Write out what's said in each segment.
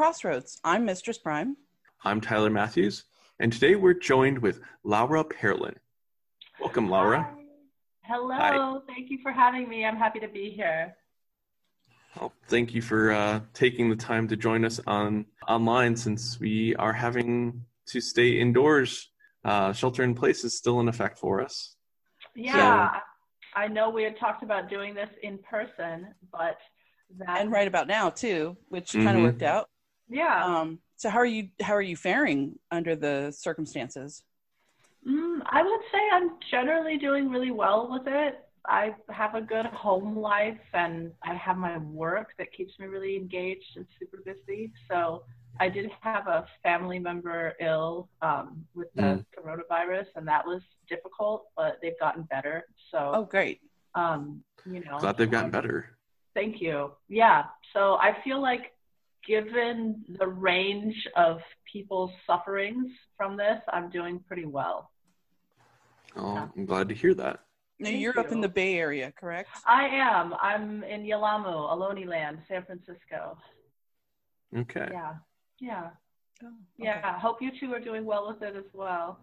Crossroads. I'm Mistress Prime. I'm Tyler Matthews, and today we're joined with Laura Perlin. Welcome, Laura. Hi. Hello. Hi. Thank you for having me. I'm happy to be here. Well, thank you for uh, taking the time to join us on online since we are having to stay indoors. Uh, shelter in place is still in effect for us. Yeah. I know we had talked about doing this in person, but that And right about now too, which kind of worked out. Yeah. Um, so how are you how are you faring under the circumstances? Mm, I would say I'm generally doing really well with it. I have a good home life and I have my work that keeps me really engaged and super busy. So I did have a family member ill um, with the Mm. coronavirus, and that was difficult, but they've gotten better. So, Oh great. um, you know, Glad they've gotten better. Thank you. Yeah. So I feel like, given the range of people's sufferings from this, I'm doing pretty well. Oh, I'm glad to hear that. Now Thank you're up in the Bay Area, correct? I am. I'm in Yelamu, Ohlone Land, San Francisco. Okay. Yeah. Yeah. Oh, okay. Yeah. Hope you two are doing well with it as well.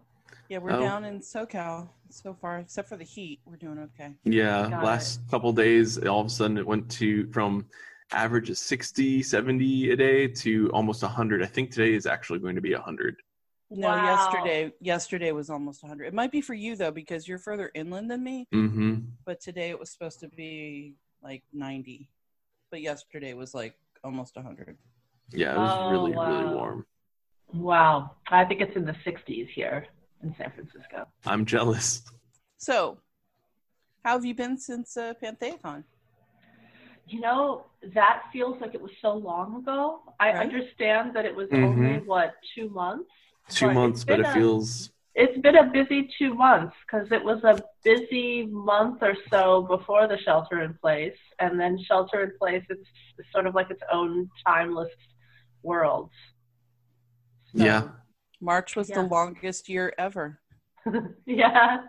Yeah, we're Oh. down in SoCal so far, except for the heat. We're doing okay. Yeah, Got last couple days, all of a sudden it went to from average of 60, 70 a day to almost 100. I think today is actually going to be 100. No, Wow. yesterday yesterday was almost 100. It might be for you though because you're further inland than me, Mm-hmm. but today it was supposed to be like 90. But yesterday was like almost 100. Yeah, it was Oh, really, really warm. Wow. I think it's in the 60s here in San Francisco. I'm jealous. So, how have you been since uh, Pantheacon? You know, that feels like it was so long ago. I Right. understand that it was Mhm. only, what, two months? Two But months, but it a- feels It's been a busy two months because it was a busy month or so before the shelter in place. And then shelter in place, it's sort of like its own timeless world. So, Yeah. March was the longest year ever. yeah.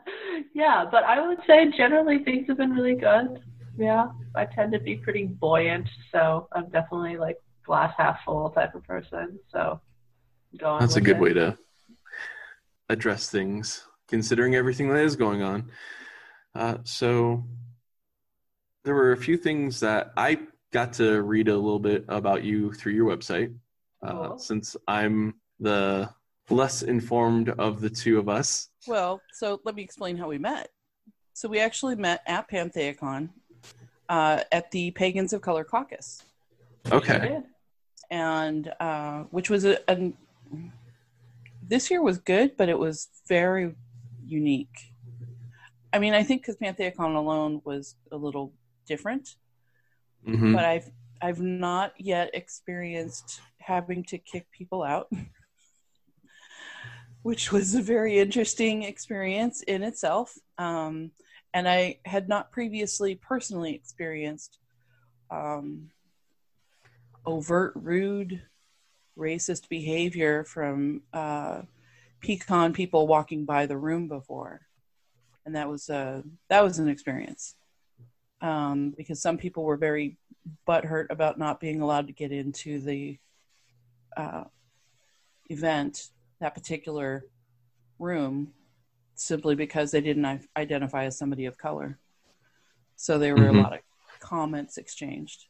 Yeah. But I would say generally things have been really good. Yeah. I tend to be pretty buoyant. So I'm definitely like glass half full type of person. So going That's a good it. way to address things, considering everything that is going on. Uh, so, there were a few things that I got to read a little bit about you through your website, uh, Cool. since I'm the less informed of the two of us. Well, so let me explain how we met. So we actually met at Pantheacon uh, at the Pagans of Color Caucus, Okay. And uh, which was a, a this year was good, but it was very unique. I mean, I think because Pantheacon alone was a little different, hmm but I've I've not yet experienced having to kick people out, which was a very interesting experience in itself. Um, and I had not previously personally experienced um, overt, rude, racist behavior from uh, PCon people walking by the room before, and that was a that was an experience. Um, because some people were very butthurt about not being allowed to get into the uh, event, that particular room, simply because they didn't identify as somebody of color. So there were Mhm. a lot of comments exchanged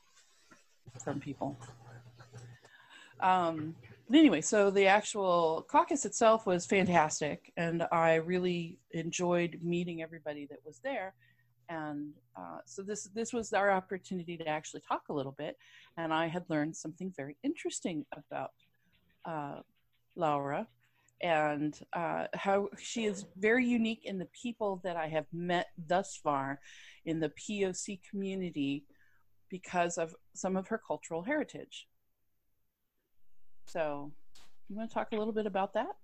from people. Um, but anyway, so the actual caucus itself was fantastic, and I really enjoyed meeting everybody that was there and uh, so this this was our opportunity to actually talk a little bit and i had learned something very interesting about uh, laura and uh, how she is very unique in the people that i have met thus far in the poc community because of some of her cultural heritage. So you want to talk a little bit about that?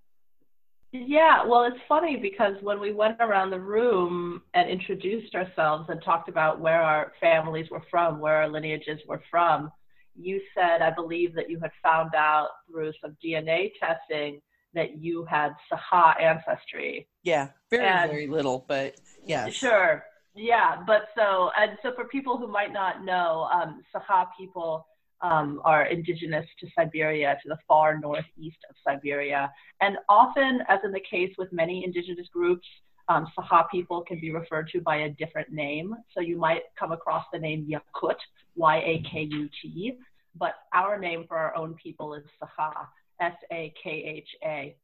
Yeah, well, it's funny because when we went around the room and introduced ourselves and talked about where our families were from, where our lineages were from, you said, I believe that you had found out through some DNA testing that you had Sakha ancestry. yeah very And- very little but yeah. Sure. Yeah, but so and so for people who might not know, um, Sakha people um, are indigenous to Siberia, to the far northeast of Siberia. And often, as in the case with many indigenous groups, um, Sakha people can be referred to by a different name. So you might come across the name Yakut, Y A K U T, but our name for our own people is Sakha, S A K H A.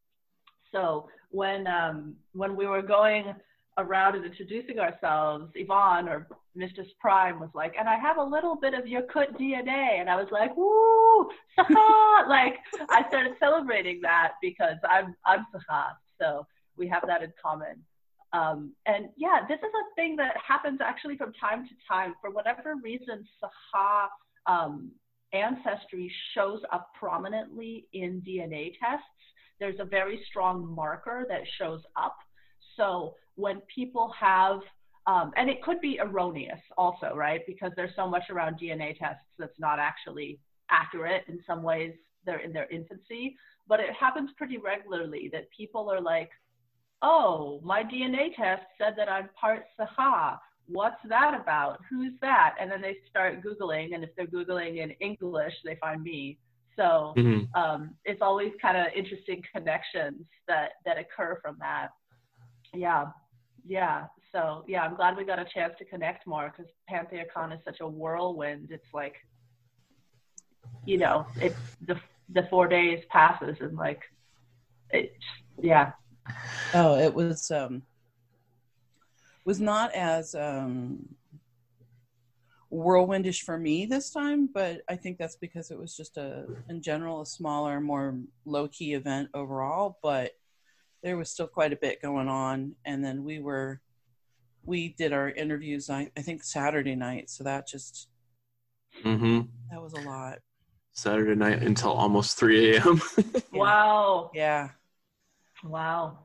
So when um, when we were going around and introducing ourselves, Yvonne or Mistress Prime was like, and I have a little bit of your Yakut DNA. And I was like, woo, Sakha! like, I started celebrating that because I'm, I'm Sakha. So we have that in common. Um, and yeah, this is a thing that happens actually from time to time. For whatever reason, Sakha um, ancestry shows up prominently in DNA tests. There's a very strong marker that shows up. So when people have, um, and it could be erroneous also, right? Because there's so much around DNA tests that's not actually accurate. In some ways, they're in their infancy, but it happens pretty regularly that people are like, oh, my DNA test said that I'm part Sakha. What's that about? Who's that? And then they start Googling, and if they're Googling in English, they find me. So mm-hmm. um, it's always kind of interesting connections that that occur from that. Yeah, yeah. So yeah, I'm glad we got a chance to connect more because PantheaCon is such a whirlwind. It's like, you know, it the the four days passes and like, it yeah, Oh, it was um was not as um whirlwindish for me this time, but I think that's because it was just a in general a smaller, more low key event overall, but there was still quite a bit going on and then we were we did our interviews I, I think Saturday night, so that just mm-hmm. that was a lot. Saturday night until almost three AM. wow. Yeah. Wow.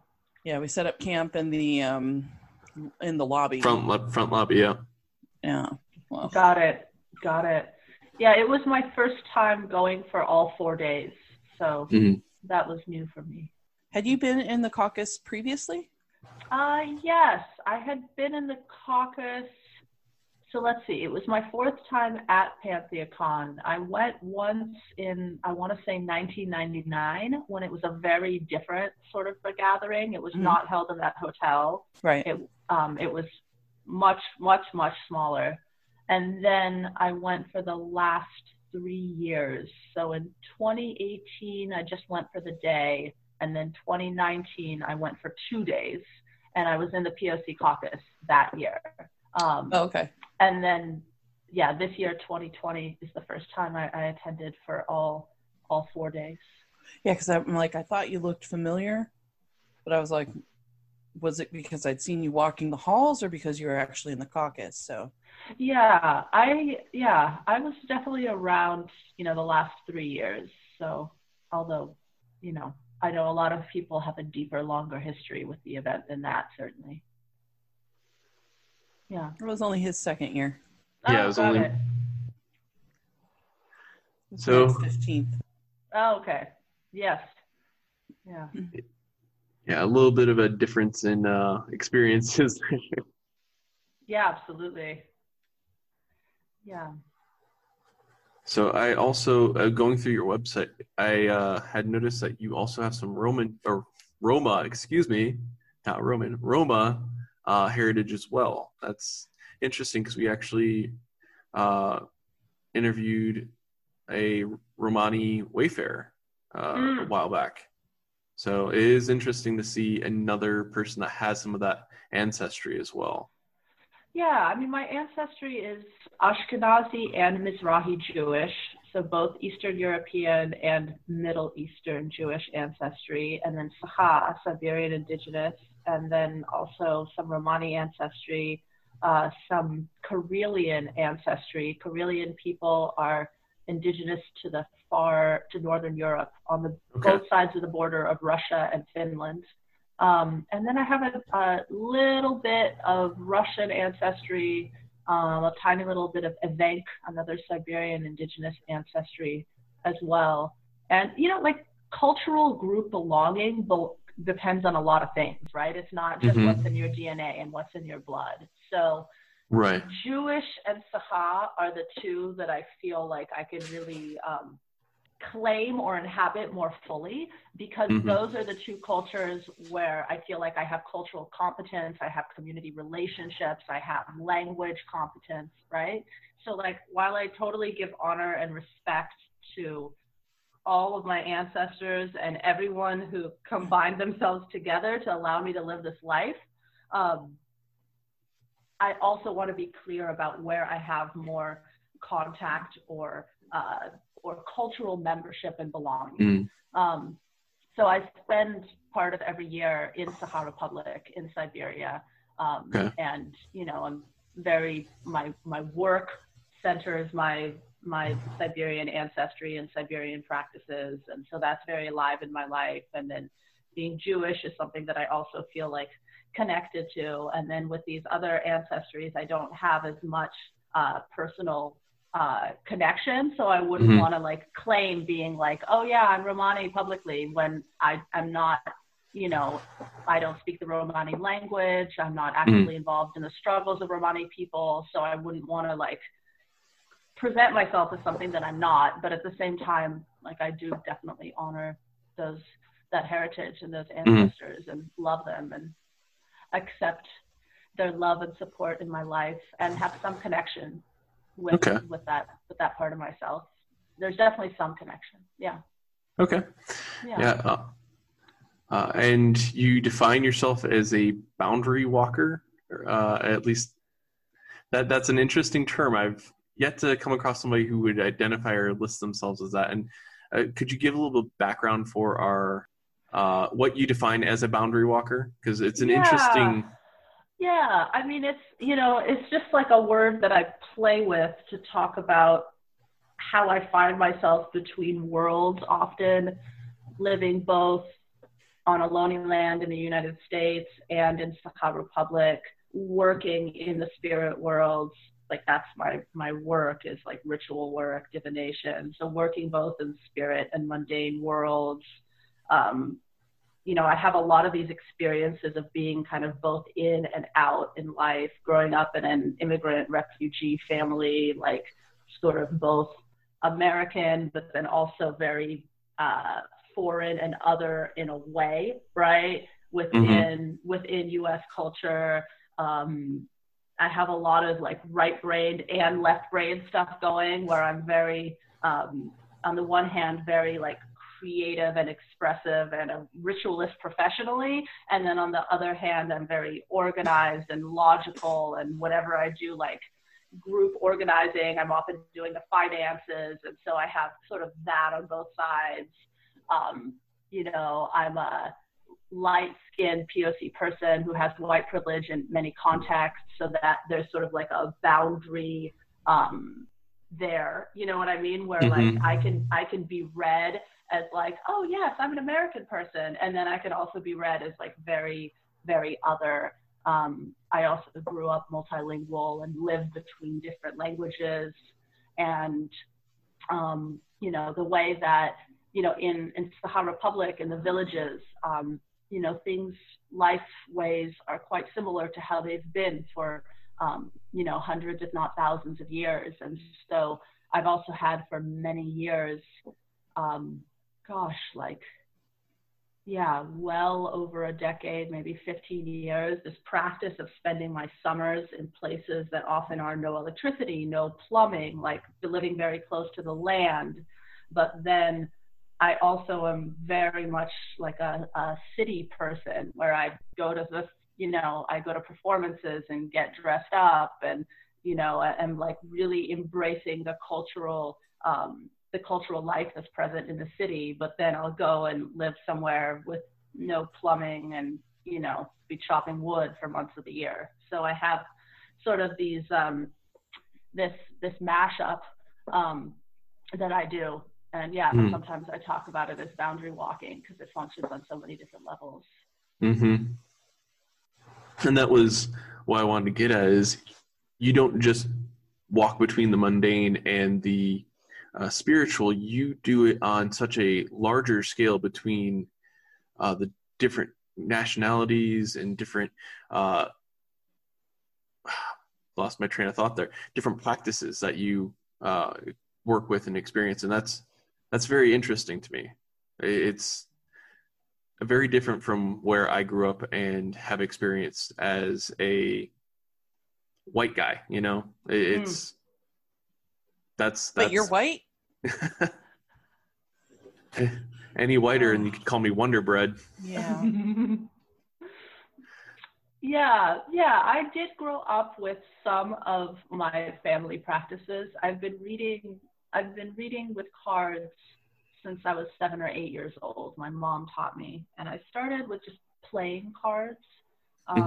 Yeah, we set up camp in the um in the lobby. Front front lobby, yeah. Yeah. Well. Got it. Got it. Yeah, it was my first time going for all four days, so mm-hmm. that was new for me. Had you been in the caucus previously? Uh, yes, I had been in the caucus so let's see, it was my fourth time at PantheaCon. I went once in, I want to say 1999, when it was a very different sort of a gathering. It was mm-hmm. not held in that hotel. Right. It, um, it was much, much, much smaller. And then I went for the last three years. So in 2018, I just went for the day. And then 2019, I went for two days. And I was in the POC caucus that year. Um, oh, okay and then yeah, this year 2020 is the first time I, I attended for all all four days. Yeah, because I'm like I thought you looked familiar, but I was like, was it because I'd seen you walking the halls or because you were actually in the caucus? So yeah, I yeah I was definitely around you know the last three years. So although you know I know a lot of people have a deeper, longer history with the event than that certainly. Yeah. It was only his second year. Oh, yeah, it was oh, only. It. So. Fifteenth. Oh, okay. Yes. Yeah. Mm-hmm. Yeah, a little bit of a difference in uh, experiences. yeah, absolutely. Yeah. So I also uh, going through your website, I uh, had noticed that you also have some Roman or Roma, excuse me, not Roman, Roma uh, heritage as well. That's interesting because we actually uh, interviewed a Romani wayfarer uh, mm. a while back. So it is interesting to see another person that has some of that ancestry as well. Yeah, I mean, my ancestry is Ashkenazi and Mizrahi Jewish, so both Eastern European and Middle Eastern Jewish ancestry, and then Sakha, Siberian indigenous, and then also some Romani ancestry, uh, some Karelian ancestry. Karelian people are indigenous to the far to northern Europe on the okay. both sides of the border of Russia and Finland. Um, and then I have a, a, little bit of Russian ancestry, um, a tiny little bit of Evenk, another Siberian indigenous ancestry as well. And you know, like cultural group belonging, depends on a lot of things, right? It's not just mm-hmm. what's in your DNA and what's in your blood. So, Right. Jewish and Sakha are the two that I feel like I can really um, claim or inhabit more fully because Mhm. those are the two cultures where I feel like I have cultural competence, I have community relationships, I have language competence, right? So, like, while I totally give honor and respect to all of my ancestors and everyone who combined themselves together to allow me to live this life, um, I also want to be clear about where I have more contact or uh, or cultural membership and belonging. Mm. Um, so I spend part of every year in Sakha Republic in Siberia, um, Okay. and you know I'm very my my work centers my my Siberian ancestry and Siberian practices, and so that's very alive in my life. And then being Jewish is something that I also feel like connected to. And then with these other ancestries, I don't have as much uh, personal uh, connection, so I wouldn't Mhm. want to like claim being like, oh yeah, I'm Romani publicly when I I'm not. You know, I don't speak the Romani language. I'm not actively involved in the struggles of Romani people, so I wouldn't want to like present myself as something that I'm not. But at the same time, like I do definitely honor those that heritage and those ancestors and love them and accept their love and support in my life and have some connection with Okay. with that with that part of myself. There's definitely some connection. Yeah. Okay. Yeah. Yeah. Uh, uh, and you define yourself as a boundary walker, uh, at least that that's an interesting term. I've yet to come across somebody who would identify or list themselves as that. And uh, could you give a little bit of background for our uh, what you define as a boundary walker? Because it's an Yeah. interesting. Yeah, I mean, it's, you know, it's just like a word that I play with to talk about how I find myself between worlds often, living both on Ohlone land in the United States and in Sakha Republic, working in the spirit worlds. Like that's my my work is like ritual work, divination. So working both in spirit and mundane worlds. Um, you know, I have a lot of these experiences of being kind of both in and out in life, growing up in an immigrant refugee family, like sort of both American, but then also very uh, foreign and other in a way, right? Within within U.S. culture, um, I have a lot of like right-brained and left-brained stuff going, where I'm very, um, on the one hand, very like creative and expressive and a ritualist professionally. And then on the other hand, I'm very organized and logical and whatever I do, like group organizing, I'm often doing the finances. And so I have sort of that on both sides. Um, you know, I'm a light skinned POC person who has white privilege in many contexts so that there's sort of like a boundary um, there. You know what I mean? Where like Mhm. I can I can be read as like, oh yes, I'm an American person, and then I can also be read as like very, very other. Um, I also grew up multilingual and lived between different languages, and um, you know the way that you know in in Sakha Republic in the villages, um, you know things life ways are quite similar to how they've been for um, you know hundreds if not thousands of years, and so I've also had for many years um, gosh, like, yeah, well over a decade, maybe 15 years, this practice of spending my summers in places that often are no electricity, no plumbing, like living very close to the land. But then I also am very much like a, a city person where I go to the, you know, I go to performances and get dressed up and, you know, I am like really embracing the cultural um, the cultural life that's present in the city, but then I'll go and live somewhere with no plumbing and, you know, be chopping wood for months of the year. So I have sort of these, um, this, this mashup, um, that I do. And yeah, Hmm. sometimes I talk about it as boundary walking because it functions on so many different levels. Mm-hmm. And that was what I wanted to get at is you don't just walk between the mundane and the uh, spiritual. You do it on such a larger scale between uh, the different nationalities and different uh, lost my train of thought there. Different practices that you uh, work with and experience, and that's that's very interesting to me. It's very different from where I grew up and have experienced as a white guy. You know, mm-hmm. it's mm. that's, that's but you're white. Any whiter, and you could call me Wonder Bread. Yeah. Yeah, yeah, I did grow up with some of my family practices. I've been reading I've been reading with cards since I was 7 or 8 years old. My mom taught me, and I started with just playing cards. Um,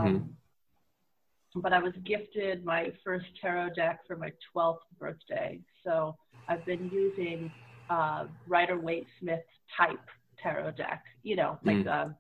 mm-hmm. But I was gifted my first tarot deck for my 12th birthday. So I've been using uh, Rider Waite Smith type tarot deck, you know, like mm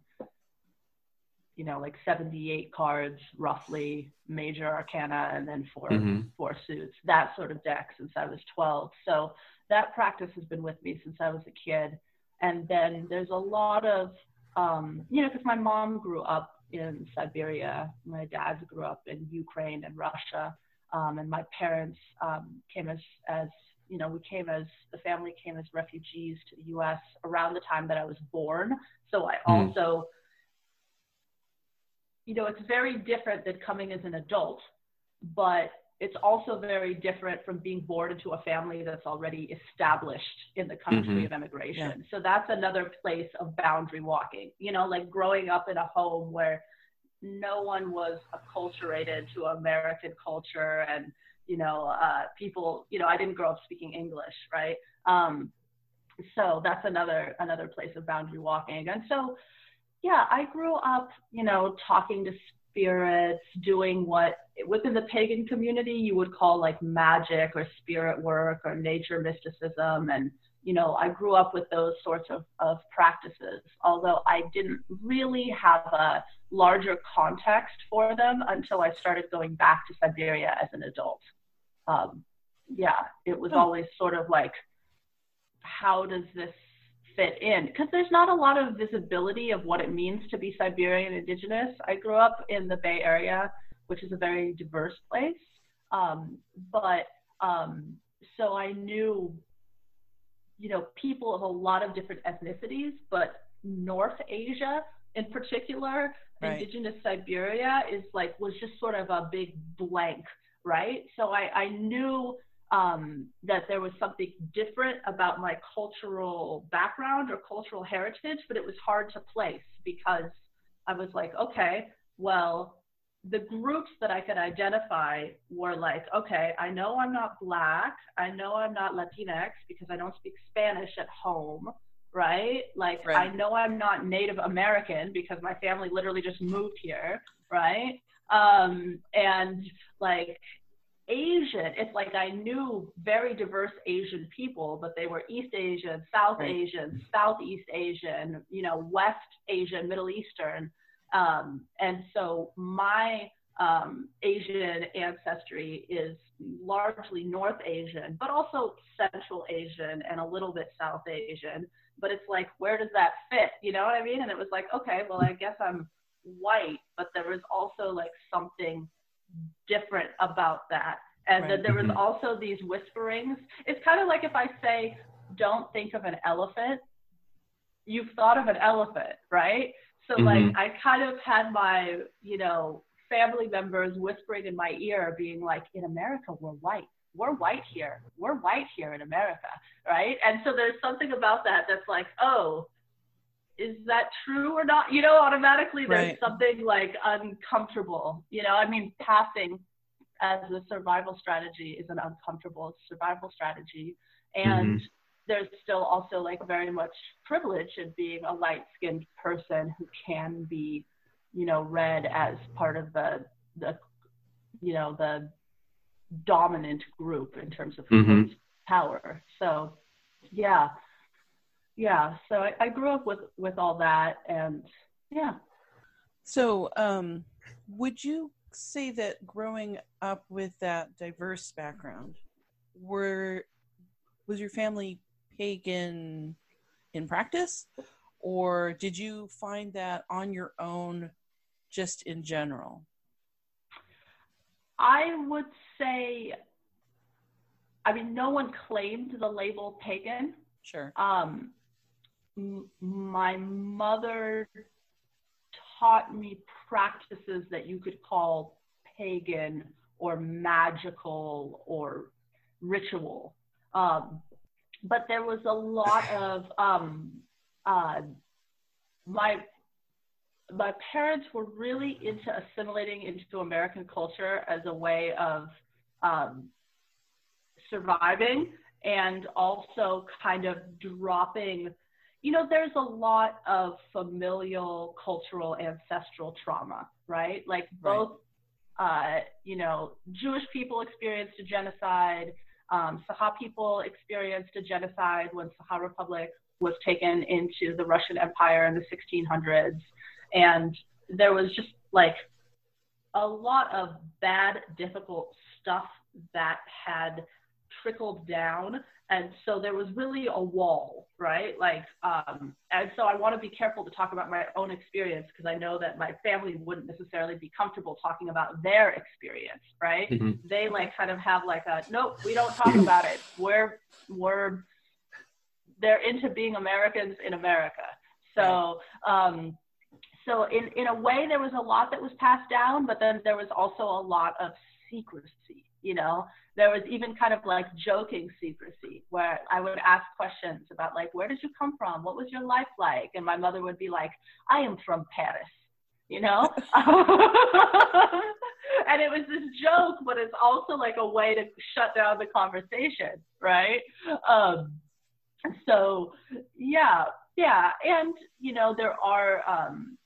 you know, like 78 cards roughly, major arcana, and then 4 mm-hmm. four suits, that sort of deck since I was 12. So that practice has been with me since I was a kid. And then there's a lot of, um, you know, because my mom grew up in Siberia, my dad grew up in Ukraine and Russia, um, and my parents um, came as, as you know, we came as the family came as refugees to the U.S. around the time that I was born. So I mm. also you know, it's very different than coming as an adult, but it's also very different from being born into a family that's already established in the country mm-hmm. of immigration. Yeah. So that's another place of boundary walking, you know, like growing up in a home where no one was acculturated to American culture and, you know, uh, people, you know, I didn't grow up speaking English, right? Um, so that's another another place of boundary walking. And so yeah, I grew up, you know, talking to spirits, doing what within the pagan community you would call like magic or spirit work or nature mysticism. And, you know, I grew up with those sorts of, of practices, although I didn't really have a larger context for them until I started going back to Siberia as an adult. Um, yeah, it was hmm. always sort of like, how does this fit in because there's not a lot of visibility of what it means to be Siberian indigenous. I grew up in the Bay Area, which is a very diverse place. Um, but um, so I knew, you know, people of a lot of different ethnicities, but North Asia in particular, right. indigenous Siberia is like was just sort of a big blank, right? So I, I knew um, that there was something different about my cultural background or cultural heritage, but it was hard to place because I was like, okay, well, the groups that I could identify were like, okay, I know I'm not black, I know I'm not Latinx because I don't speak Spanish at home, right? Like, right. I know I'm not Native American because my family literally just moved here, right? Um, and like, Asian, it's like I knew very diverse Asian people, but they were East Asian, South right. Asian, Southeast Asian, you know, West Asian, Middle Eastern. Um, and so my um, Asian ancestry is largely North Asian, but also Central Asian and a little bit South Asian. But it's like, where does that fit? You know what I mean? And it was like, okay, well, I guess I'm white, but there was also like something different about that. And right. then there was mm-hmm. also these whisperings. It's kind of like if I say, don't think of an elephant, you've thought of an elephant, right? So mm-hmm. like I kind of had my, you know, family members whispering in my ear, being like, in America, we're white. We're white here. We're white here in America, right? And so there's something about that that's like, oh, is that true or not? You know, automatically there's right. something like uncomfortable. You know, I mean, passing as a survival strategy is an uncomfortable survival strategy. And mm-hmm. there's still also like very much privilege in being a light skinned person who can be, you know, read as part of the, the, you know, the dominant group in terms of mm-hmm. power. So, yeah yeah so I, I, grew up with with all that and yeah so um would you say that growing up with that diverse background were was your family pagan in practice or did you find that on your own just in general I would say, I mean, no one claimed the label pagan. Sure. Um, m- my mother taught me practices that you could call pagan or magical or ritual. Um, but there was a lot of um, uh, my my parents were really into assimilating into American culture as a way of um, surviving and also kind of dropping. You know, there's a lot of familial, cultural, ancestral trauma, right? Like both, right. uh, you know, Jewish people experienced a genocide. Um, Sakha people experienced a genocide when Sakha Republic was taken into the Russian Empire in the 1600s. And there was just like a lot of bad, difficult stuff that had trickled down. And so there was really a wall, right? Like, um, and so I want to be careful to talk about my own experience because I know that my family wouldn't necessarily be comfortable talking about their experience, right? Mm-hmm. They like kind of have like a, nope, we don't talk about it. We're, we're, they're into being Americans in America. So, um, so in, in a way there was a lot that was passed down but then there was also a lot of secrecy you know there was even kind of like joking secrecy where i would ask questions about like where did you come from? What was your life like? And my mother would be like i am from paris you know? And it was this joke but it's also like a way to shut down the conversation right? Um, so yeah yeah and you know there are um,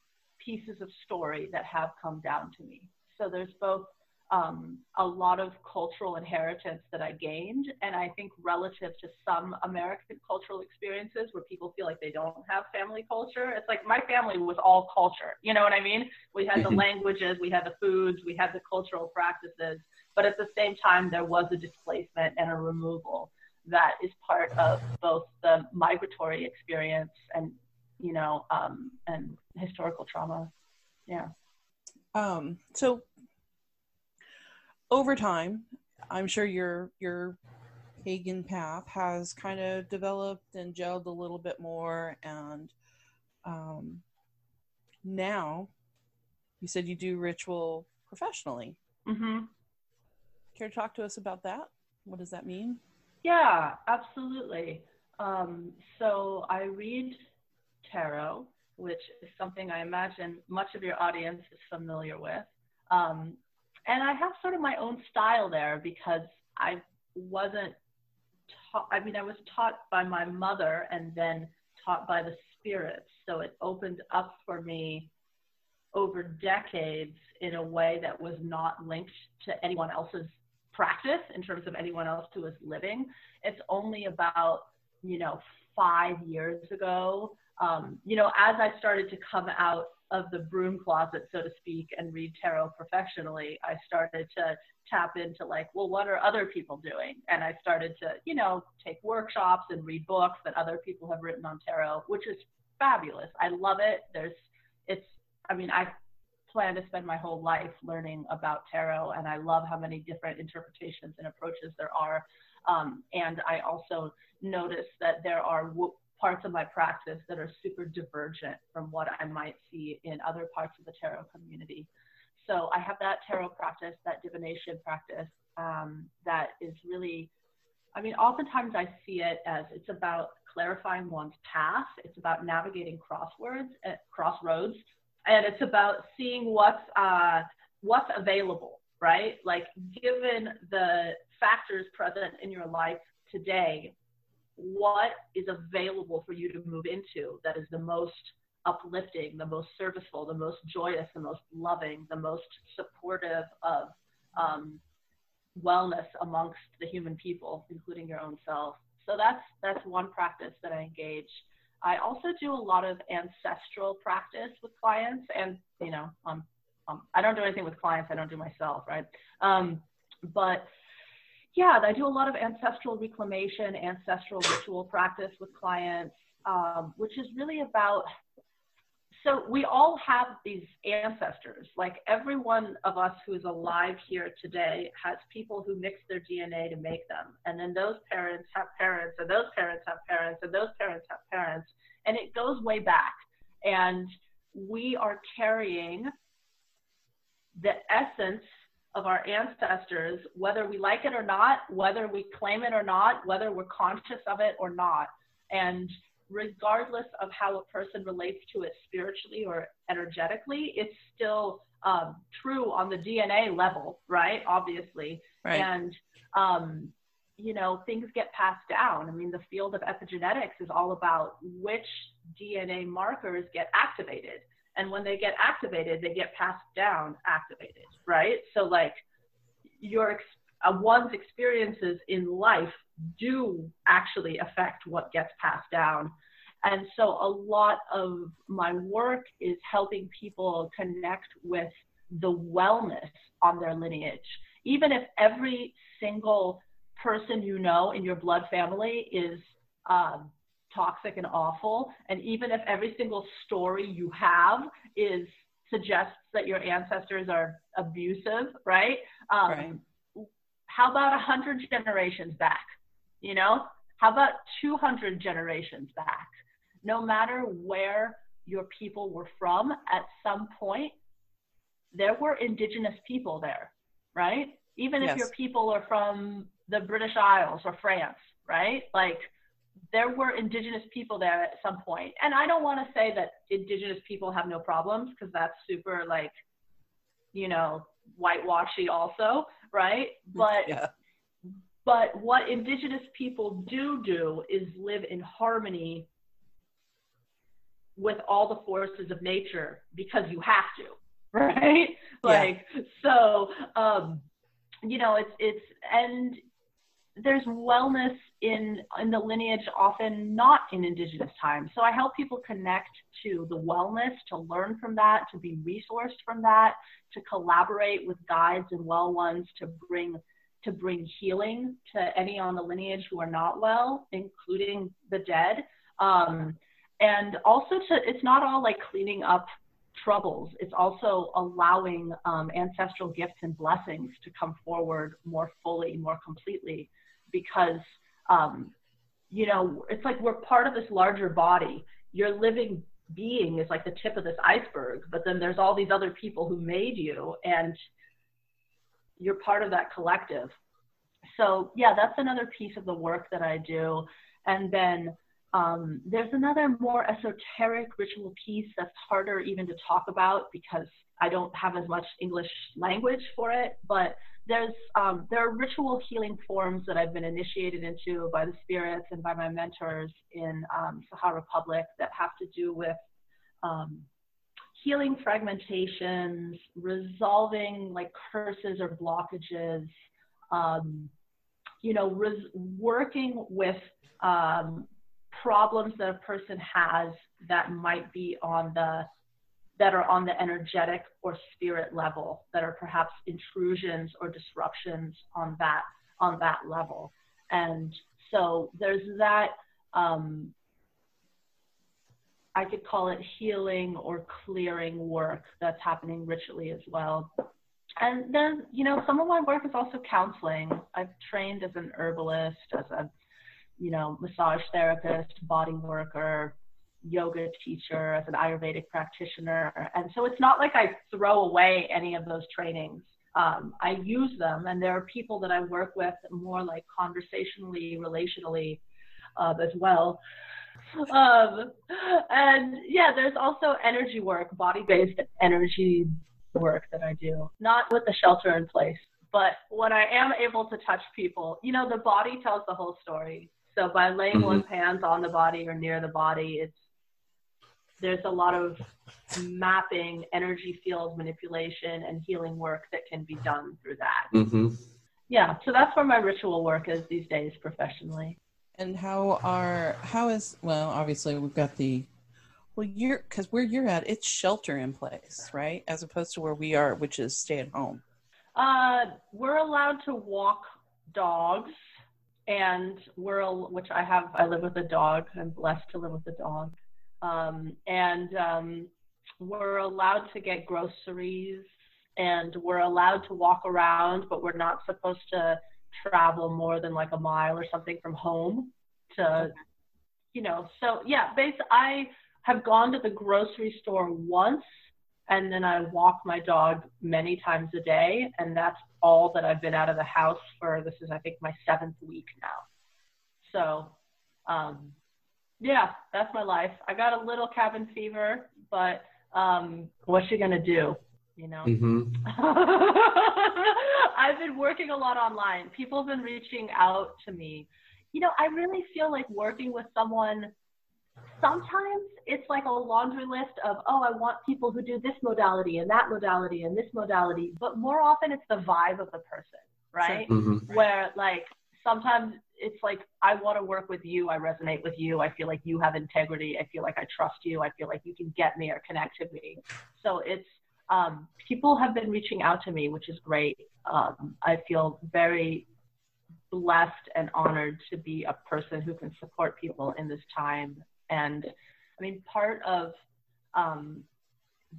pieces of story that have come down to me. So there's both um, a lot of cultural inheritance that I gained, and I think relative to some American cultural experiences where people feel like they don't have family culture, it's like my family was all culture. You know what I mean? We had the mm-hmm. languages, we had the foods, we had the cultural practices, but at the same time, there was a displacement and a removal that is part of both the migratory experience and you know, um, and historical trauma. Yeah. Um, so over time, I'm sure your your pagan path has kind of developed and gelled a little bit more, and um, now you said you do ritual professionally. Mm-hmm. Care to talk to us about that? What does that mean? Yeah, absolutely. Um, so I read tarot, which is something I imagine much of your audience is familiar with. Um, and I have sort of my own style there because I wasn't taught, I mean, I was taught by my mother and then taught by the spirits. So it opened up for me over decades in a way that was not linked to anyone else's practice in terms of anyone else who was living. It's only about, you know, five years ago um, you know, as I started to come out of the broom closet, so to speak, and read tarot professionally, I started to tap into like, well, what are other people doing? And I started to, you know, take workshops and read books that other people have written on tarot, which is fabulous. I love it. There's, it's, I mean, I plan to spend my whole life learning about tarot, and I love how many different interpretations and approaches there are. Um, and I also notice that there are w- parts of my practice that are super divergent from what I might see in other parts of the tarot community. So I have that tarot practice, that divination practice um, that is really, I mean, oftentimes I see it as it's about clarifying one's path. It's about navigating crosswords, uh, crossroads, and it's about seeing what's uh, what's available, right? Like given the factors present in your life today, what is available for you to move into that is the most uplifting, the most serviceful, the most joyous, the most loving, the most supportive of um, wellness amongst the human people, including your own self. So that's that's one practice that I engage. I also do a lot of ancestral practice with clients, and you know, um, um, I don't do anything with clients. I don't do myself, right? Um, but yeah, I do a lot of ancestral reclamation, ancestral ritual practice with clients, um, which is really about so we all have these ancestors. Like every one of us who's alive here today has people who mix their DNA to make them. And then those parents have parents, and those parents have parents, and those parents have parents. And it goes way back. And we are carrying the essence of our ancestors, whether we like it or not, whether we claim it or not, whether we're conscious of it or not. And regardless of how a person relates to it spiritually or energetically, it's still um, true on the DNA level, right? Obviously. Right. And, um, you know, things get passed down. I mean, the field of epigenetics is all about which DNA markers get activated. And when they get activated, they get passed down activated, right? So, like, your uh, one's experiences in life do actually affect what gets passed down. And so a lot of my work is helping people connect with the wellness on their lineage. Even if every single person you know in your blood family is um, toxic and awful, and even if every single story you have is suggests that your ancestors are abusive, right? Um, right. How about a hundred generations back? You know, how about 200 generations back? no matter where your people were from, at some point, there were indigenous people there, right? Even yes. if your people are from the British Isles or France, right? Like there were indigenous people there at some point. And I don't want to say that indigenous people have no problems because that's super like, you know, whitewashy also, right? But yeah. but what indigenous people do do is live in harmony with all the forces of nature because you have to right like yeah. so um you know it's it's and there's wellness in in the lineage often not in indigenous times so i help people connect to the wellness to learn from that to be resourced from that to collaborate with guides and well ones to bring to bring healing to any on the lineage who are not well including the dead. Um, and also to it's not all like cleaning up troubles it's also allowing um, ancestral gifts and blessings to come forward more fully more completely because um, you know it's like we're part of this larger body. Your living being is like the tip of this iceberg but then there's all these other people who made you and you're part of that collective. So yeah that's another piece of the work that i do. And then um, there's another more esoteric ritual piece that's harder even to talk about because I don't have as much English language for it, but there's um, there are ritual healing forms that I've been initiated into by the spirits and by my mentors in um, Sakha Republic that have to do with um, healing fragmentations, resolving like curses or blockages, um, you know, res- working with um, problems that a person has that might be on the that are on the energetic or spirit level that are perhaps intrusions or disruptions on that on that level. And so there's that um, i could call it healing or clearing work that's happening ritually as well. And then you know some of my work is also counseling. I've trained as an herbalist as a you know, massage therapist, body worker, yoga teacher, as an Ayurvedic practitioner. And so it's not like I throw away any of those trainings. Um, I use them, and there are people that I work with more like conversationally, relationally uh, as well. Um, and yeah, there's also energy work, body based energy work that I do, not with the shelter in place. But when I am able to touch people, you know, the body tells the whole story. So by laying mm-hmm. one's hands on the body or near the body, it's there's a lot of mapping, energy field manipulation, and healing work that can be done through that. Mm-hmm. Yeah, so that's where my ritual work is these days professionally. And how are how is well? Obviously, we've got the well, you're because where you're at, it's shelter in place, right? As opposed to where we are, which is stay at home. Uh, we're allowed to walk dogs and we're which I have I live with a dog. I'm blessed to live with a dog, um, and um, we're allowed to get groceries and we're allowed to walk around, but we're not supposed to travel more than like a mile or something from home to, you know, so yeah, basically, I have gone to the grocery store once and then I walk my dog many times a day, and that's all that I've been out of the house for. This is, I think, my seventh week now. So, um, yeah, that's my life. I got a little cabin fever, but um, what's she gonna do? You know. Mm-hmm. I've been working a lot online. People have been reaching out to me. You know, I really feel like working with someone sometimes it's like a laundry list of, oh, I want people who do this modality and that modality and this modality. But more often it's the vibe of the person, right? Mm-hmm. Where like sometimes it's like, I want to work with you. I resonate with you. I feel like you have integrity. I feel like I trust you. I feel like you can get me or connect to me. So it's, um, people have been reaching out to me, which is great. Um, I feel very blessed and honored to be a person who can support people in this time and I mean, part of um,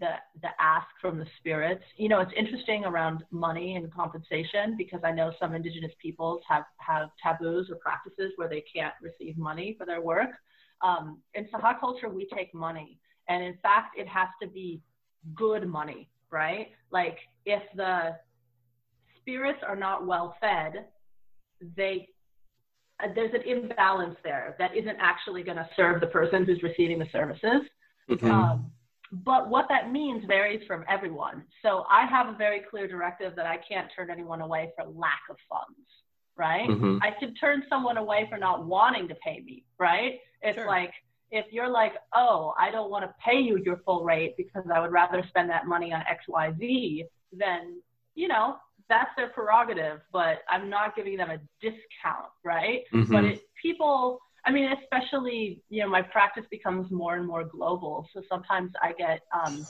the the ask from the spirits, you know, it's interesting around money and compensation because I know some indigenous peoples have have taboos or practices where they can't receive money for their work. Um, in Sakha culture, we take money, and in fact, it has to be good money, right? Like if the spirits are not well fed, they uh, there's an imbalance there that isn't actually going to serve the person who's receiving the services. Mm-hmm. Um, but what that means varies from everyone. So I have a very clear directive that I can't turn anyone away for lack of funds, right? Mm-hmm. I can turn someone away for not wanting to pay me, right? It's sure. like, if you're like, oh, I don't want to pay you your full rate because I would rather spend that money on XYZ, then, you know, that's their prerogative, but I'm not giving them a discount, right? Mm-hmm. But it, people, I mean, especially, you know, my practice becomes more and more global. So sometimes I get, um,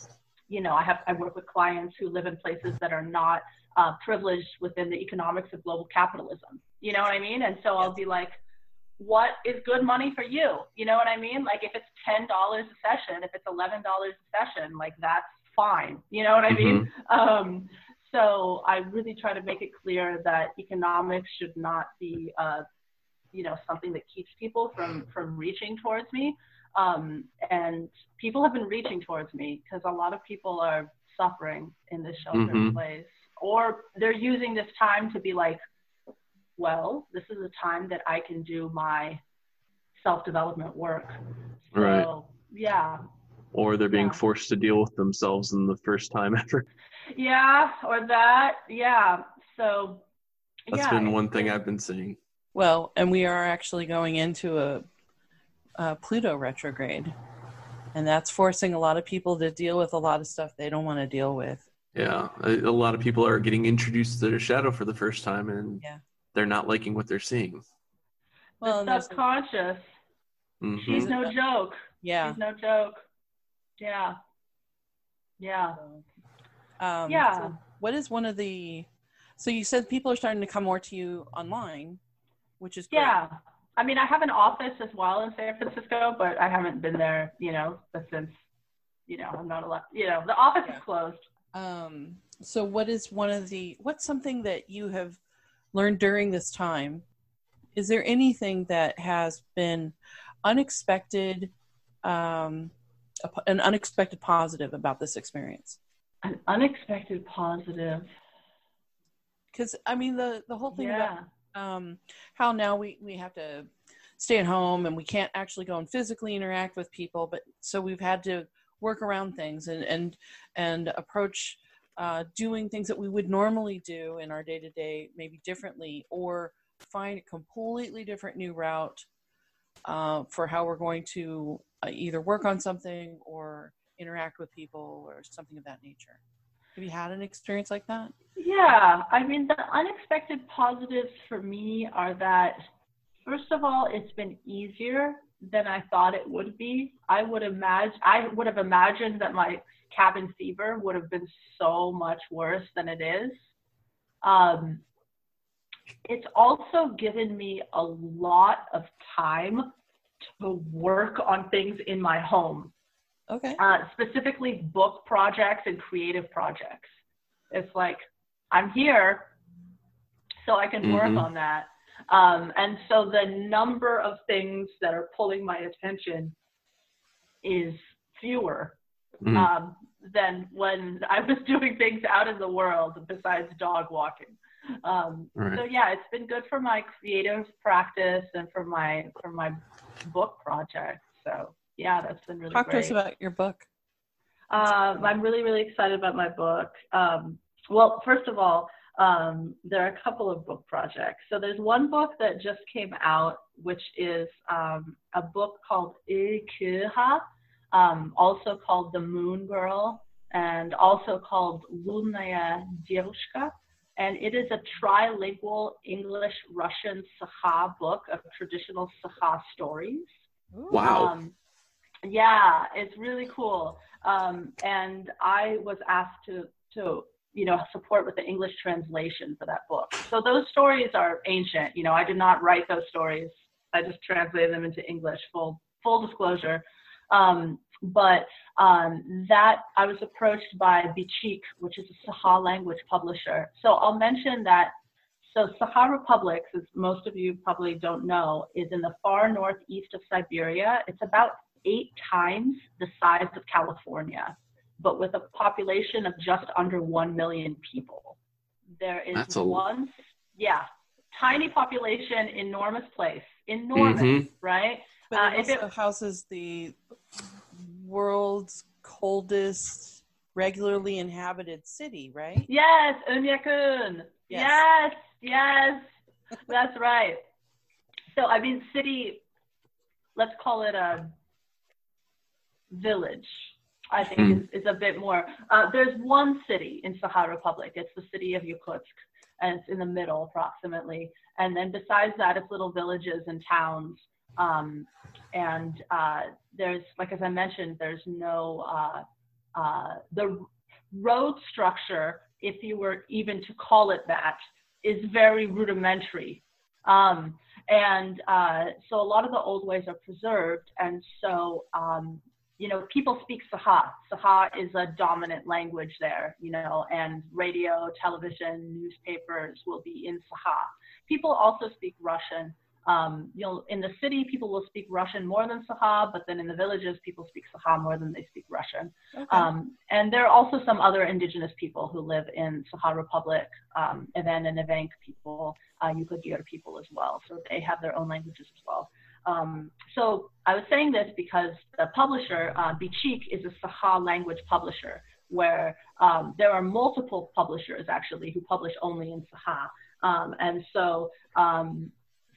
you know, I have, I work with clients who live in places that are not uh, privileged within the economics of global capitalism. You know what I mean? And so I'll be like, what is good money for you? You know what I mean? Like if it's $10 a session, if it's $11 a session, like that's fine. You know what I mean? Mm-hmm. Um, so I really try to make it clear that economics should not be, uh, you know, something that keeps people from from reaching towards me. Um, and people have been reaching towards me because a lot of people are suffering in this shelter mm-hmm. place, or they're using this time to be like, well, this is a time that I can do my self development work. So, right. Yeah. Or they're being yeah. forced to deal with themselves in the first time ever. Yeah, or that. Yeah. So that's yeah, been one thing I've been seeing. Well, and we are actually going into a, a Pluto retrograde, and that's forcing a lot of people to deal with a lot of stuff they don't want to deal with. Yeah, a, a lot of people are getting introduced to their shadow for the first time, and yeah. they're not liking what they're seeing. Well, the subconscious. Mm-hmm. She's no joke. Yeah, she's no joke. Yeah, yeah. Um, yeah. So what is one of the? So you said people are starting to come more to you online, which is great. yeah. I mean, I have an office as well in San Francisco, but I haven't been there, you know, since, you know, I'm not allowed. You know, the office yeah. is closed. Um. So what is one of the? What's something that you have learned during this time? Is there anything that has been unexpected? Um, an unexpected positive about this experience? An unexpected positive because i mean the the whole thing yeah. about um how now we we have to stay at home and we can't actually go and physically interact with people but so we've had to work around things and and and approach uh, doing things that we would normally do in our day to day maybe differently or find a completely different new route uh, for how we're going to uh, either work on something or interact with people or something of that nature. Have you had an experience like that? Yeah, I mean, the unexpected positives for me are that, first of all, it's been easier than I thought it would be. I would imagine, I would have imagined that my cabin fever would have been so much worse than it is. Um, it's also given me a lot of time to work on things in my home Okay. uh, specifically book projects and creative projects. It's like I'm here, so I can work Mhm. on that. Um, and so the number of things that are pulling my attention is fewer Mhm. um, than when I was doing things out in the world besides dog walking. Um, Right. So yeah, it's been good for my creative practice and for my for my book project. So yeah, that's been really Talk great. to us about your book. Uh, I'm really, really excited about my book. Um, well, first of all, um, there are a couple of book projects. So there's one book that just came out, which is um, a book called Ikiha, um, also called The Moon Girl, and also called Lunaya Dirushka. And it is a trilingual English Russian Sakha book of traditional Sakha stories. Wow. Um, yeah, it's really cool. Um, and I was asked to to you know support with the English translation for that book. So those stories are ancient. You know, I did not write those stories. I just translated them into English. Full full disclosure. Um, but um, that I was approached by Bichik, which is a Sakha language publisher. So I'll mention that. So Sakha Republics, as most of you probably don't know, is in the far northeast of Siberia. It's about eight times the size of California, but with a population of just under one million people. There is That's a- one, yeah, tiny population, enormous place, enormous, Mhm. right? But Uh, it if it- also houses the world's coldest regularly inhabited city, right? Yes, Oymyakon. Yes. Yes, yes, that's right. So I mean, city. Let's call it a village. I think Hmm. is, is a bit more. Uh, there's one city in Sakha Republic. It's the city of Yakutsk, and it's in the middle approximately. And then besides that, it's little villages and towns. Um, and uh, there's, like as I mentioned, there's no uh, uh, the road structure, if you were even to call it that, is very rudimentary. Um, and uh, so a lot of the old ways are preserved. And so, um, you know, people speak Sakha. Sakha is a dominant language there, you know, and radio, television, newspapers will be in Sakha. People also speak Russian. Um, you know, in the city, people will speak Russian more than Sakha, but then in the villages, people speak Sakha more than they speak Russian. Okay. Um, and there are also some other indigenous people who live in Sakha Republic, um, Even and Evenk people, uh, Yukagir people as well. So they have their own languages as well. Um, so I was saying this because the publisher, uh, Bichik, is a Sakha language publisher where um, there are multiple publishers actually who publish only in Sakha. Um, and so um,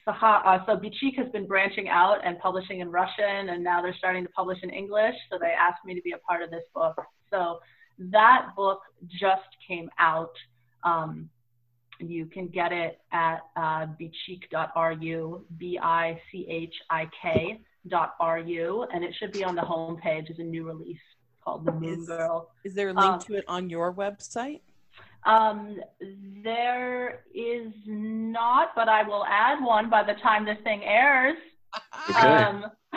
Sakha, uh, so Bichik has been branching out and publishing in Russian, and now they're starting to publish in English. So they asked me to be a part of this book. So that book just came out. Um, you can get it at uh, bichik.ru, B-I-C-H-I-K dot R-U, and it should be on the homepage as a new release called The Moon Is- Girl. Is there a link um, to it on your website? Um, there is not, but I will add one by the time this thing airs. Okay. Um,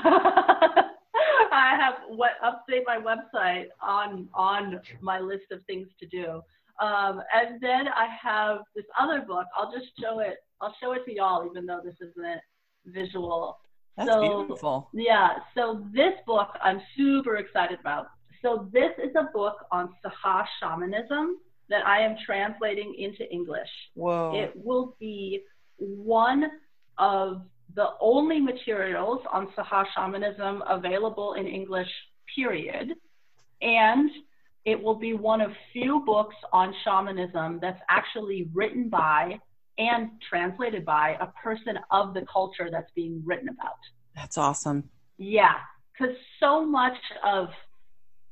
I have what update my website on on my list of things to do. Um, and then I have this other book. I'll just show it. I'll show it to y'all, even though this isn't visual. That's so- beautiful. Yeah, so this book I'm super excited about. So this is a book on Sakha shamanism that I am translating into English. Whoa. It will be one of the only materials on Sakha shamanism available in English, period. And it will be one of few books on shamanism that's actually written by and translated by a person of the culture that's being written about. That's awesome. Yeah, because so much of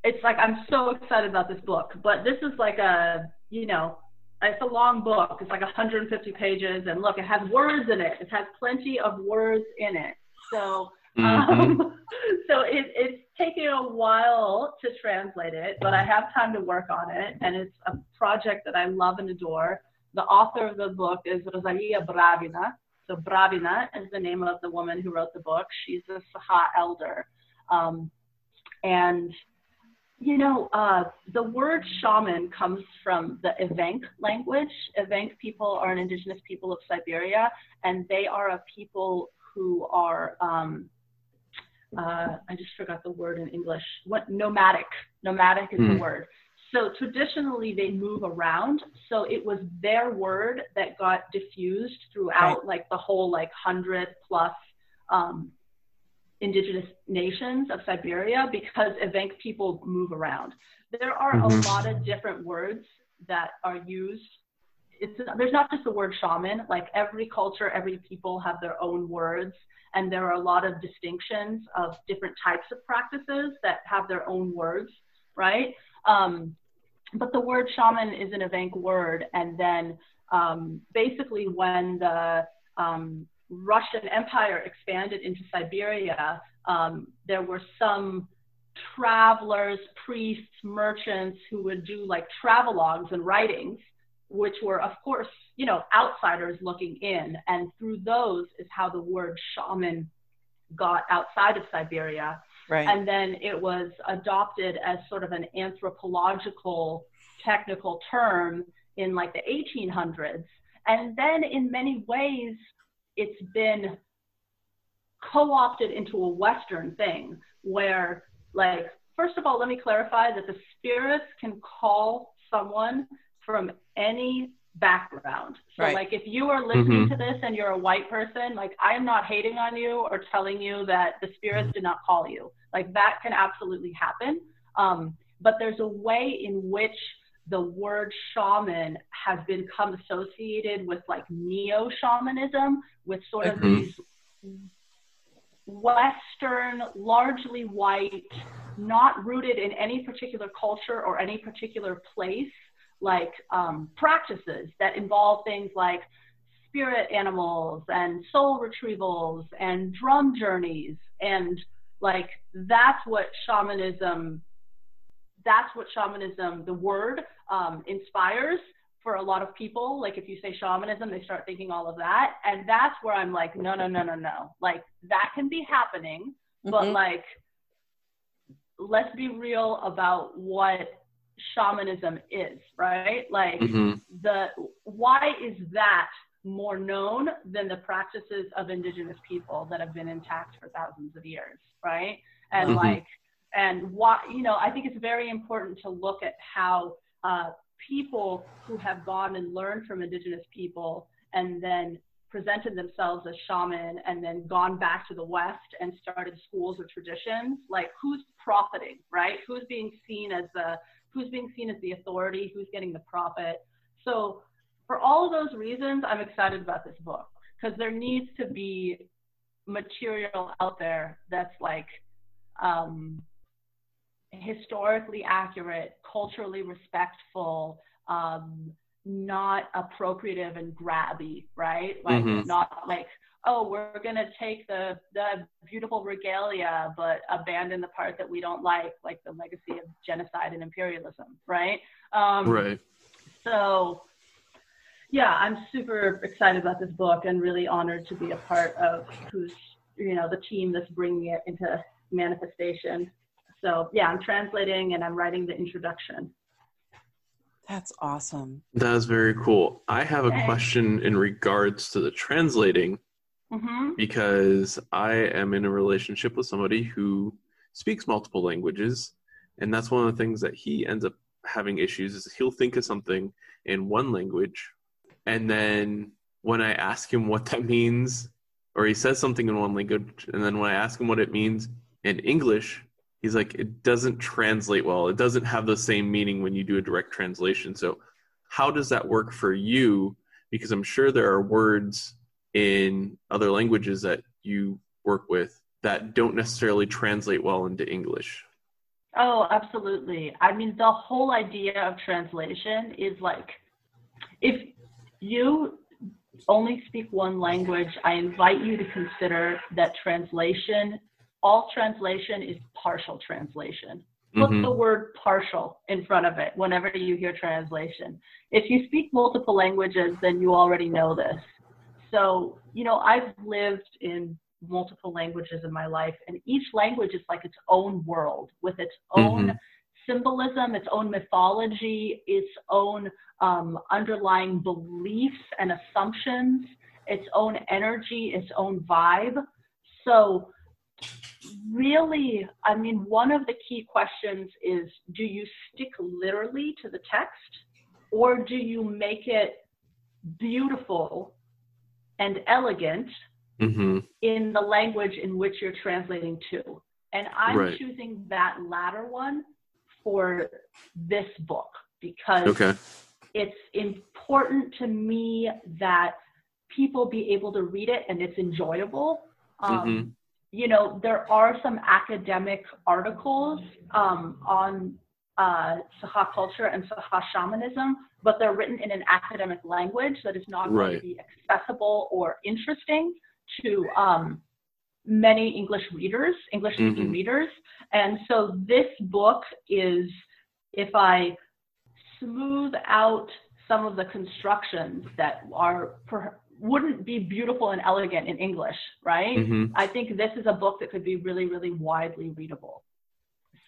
it's like I'm so excited about this book, but this is like a you know it's a long book. It's like 150 pages, and look, it has words in it. It has plenty of words in it. So Mhm. um, so it, it's taking a while to translate it, but I have time to work on it, and it's a project that I love and adore. The author of the book is Rosalia Bravina. So Bravina is the name of the woman who wrote the book. She's a Sakha elder. Um, And you know, uh, the word shaman comes from the Evenk language. Evenk people are an indigenous people of Siberia, and they are a people who are, um, uh, I just forgot the word in English, what nomadic. Nomadic is mm. the hmm. word. So traditionally they move around. So it was their word that got diffused throughout right. like the whole like hundred plus um, indigenous nations of Siberia because Evenk people move around. There are mm-hmm. a lot of different words that are used. It's, there's not just the word shaman, like every culture, every people have their own words, and there are a lot of distinctions of different types of practices that have their own words, right? Um, but the word shaman is an Evenk word, and then um, basically when the um, Russian Empire expanded into Siberia, um, there were some travelers, priests, merchants who would do like travelogues and writings, which were, of course, you know, outsiders looking in. And through those is how the word shaman got outside of Siberia. Right. And then it was adopted as sort of an anthropological technical term in like the 1800s. And then in many ways, it's been co-opted into a Western thing where like, first of all, let me clarify that the spirits can call someone from any background. So right. like if you are listening mm-hmm. to this and you're a white person, like I am not hating on you or telling you that the spirits did not call you. Like that can absolutely happen. Um, but there's a way in which the word shaman has become associated with like neo shamanism, with sort of mm-hmm. these Western, largely white, not rooted in any particular culture or any particular place, like um, practices that involve things like spirit animals and soul retrievals and drum journeys. And like that's what shamanism that's what shamanism, the word, um, inspires for a lot of people. Like if you say shamanism, they start thinking all of that. And that's where I'm like, no, no, no, no, no. Like that can be happening, mm-hmm. but like, let's be real about what shamanism is, right? Like mm-hmm. the, why is that more known than the practices of indigenous people that have been intact for thousands of years, right? And mm-hmm. like, and why, you know, I think it's very important to look at how uh, people who have gone and learned from indigenous people and then presented themselves as shaman and then gone back to the west and started schools or traditions like who's profiting right who's being seen as the who's being seen as the authority who's getting the profit so for all of those reasons i'm excited about this book because there needs to be material out there that's like um, historically accurate, culturally respectful, um, not appropriative and grabby, right? Like mm-hmm. not like, oh, we're gonna take the the beautiful regalia, but abandon the part that we don't like, like the legacy of genocide and imperialism, right? Um, right. So, yeah, I'm super excited about this book and really honored to be a part of who's you know the team that's bringing it into manifestation. So yeah, I'm translating and I'm writing the introduction. That's awesome. That is very cool. I have a question in regards to the translating mm-hmm. because I am in a relationship with somebody who speaks multiple languages. And that's one of the things that he ends up having issues is he'll think of something in one language and then when I ask him what that means, or he says something in one language, and then when I ask him what it means in English, he's like it doesn't translate well it doesn't have the same meaning when you do a direct translation so how does that work for you because i'm sure there are words in other languages that you work with that don't necessarily translate well into english oh absolutely i mean the whole idea of translation is like if you only speak one language i invite you to consider that translation all translation is partial translation. Put mm-hmm. the word partial in front of it whenever you hear translation. If you speak multiple languages, then you already know this. So, you know, I've lived in multiple languages in my life, and each language is like its own world with its own Mhm. symbolism, its own mythology, its own um, underlying beliefs and assumptions, its own energy, its own vibe. So, really, I mean, one of the key questions is do you stick literally to the text or do you make it beautiful and elegant hmm in the language in which you're translating to? And I'm Right. choosing that latter one for this book because Okay. it's important to me that people be able to read it and it's enjoyable. Um, Mhm. You know, there are some academic articles um, on uh, Sakha culture and Sakha shamanism, but they're written in an academic language that is not going to be accessible or interesting to um, many English readers, English speaking Mhm. readers. And so this book is, if I smooth out some of the constructions that are per, wouldn't be beautiful and elegant in English, right? hmm I think this is a book that could be really, really widely readable.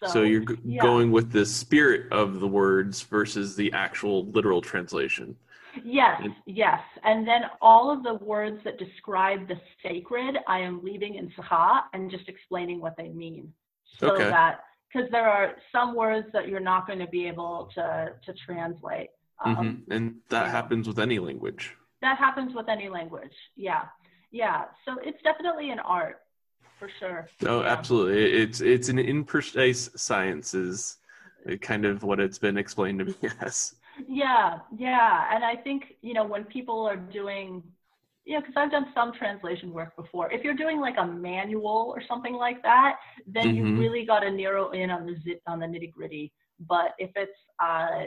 So, So, you're g- yeah. going with the spirit of the words versus the actual literal translation. yes, and- yes, and then all of the words that describe the sacred, I am leaving in Sakha and just explaining what they mean, so Okay. that because there are some words that you're not going to be able to to translate. Um, hmm And that happens with any language. that happens with any language. Yeah, yeah. So it's definitely an art for sure. Oh, Yeah. absolutely. It's it's an imprecise science is kind of what it's been explained to me as. Yeah, yeah. And I think, you know, when people are doing, you know, because I've done some translation work before. If you're doing like a manual or something like that, then Mhm. you really got to narrow in on the zit, on the nitty gritty. But if it's uh,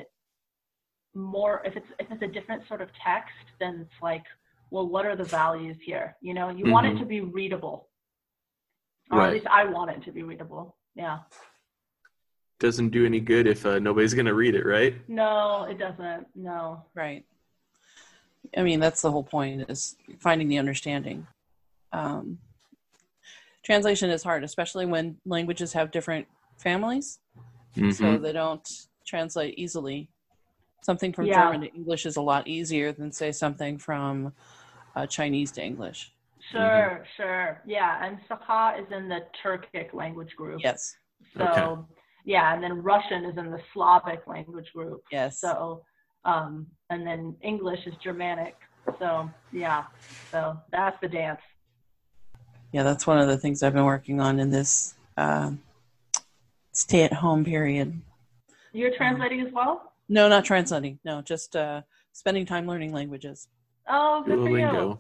more, if it's if it's a different sort of text, then it's like, well, what are the values here? You know, you want it Mhm. to be readable, or Right. at least I want it to be readable. Yeah. Doesn't do any good if uh, nobody's going to read it, right? No, it doesn't. No. Right. I mean, that's the whole point is finding the understanding. Um, translation is hard, especially when languages have different families, so Mhm. they don't translate easily. Something from Yeah. German to English is a lot easier than, say, something from uh, Chinese to English. Sure, sure. Yeah, and Sakha is in the Turkic language group. Yes, So, Okay. yeah, and then Russian is in the Slavic language group. yes. So, um, and then English is Germanic. So, yeah. So that's the dance. Yeah, that's one of the things I've been working on in this um stay-at-home period. You're translating as well? No, not translating. No, just uh, spending time learning languages. Oh, good for you.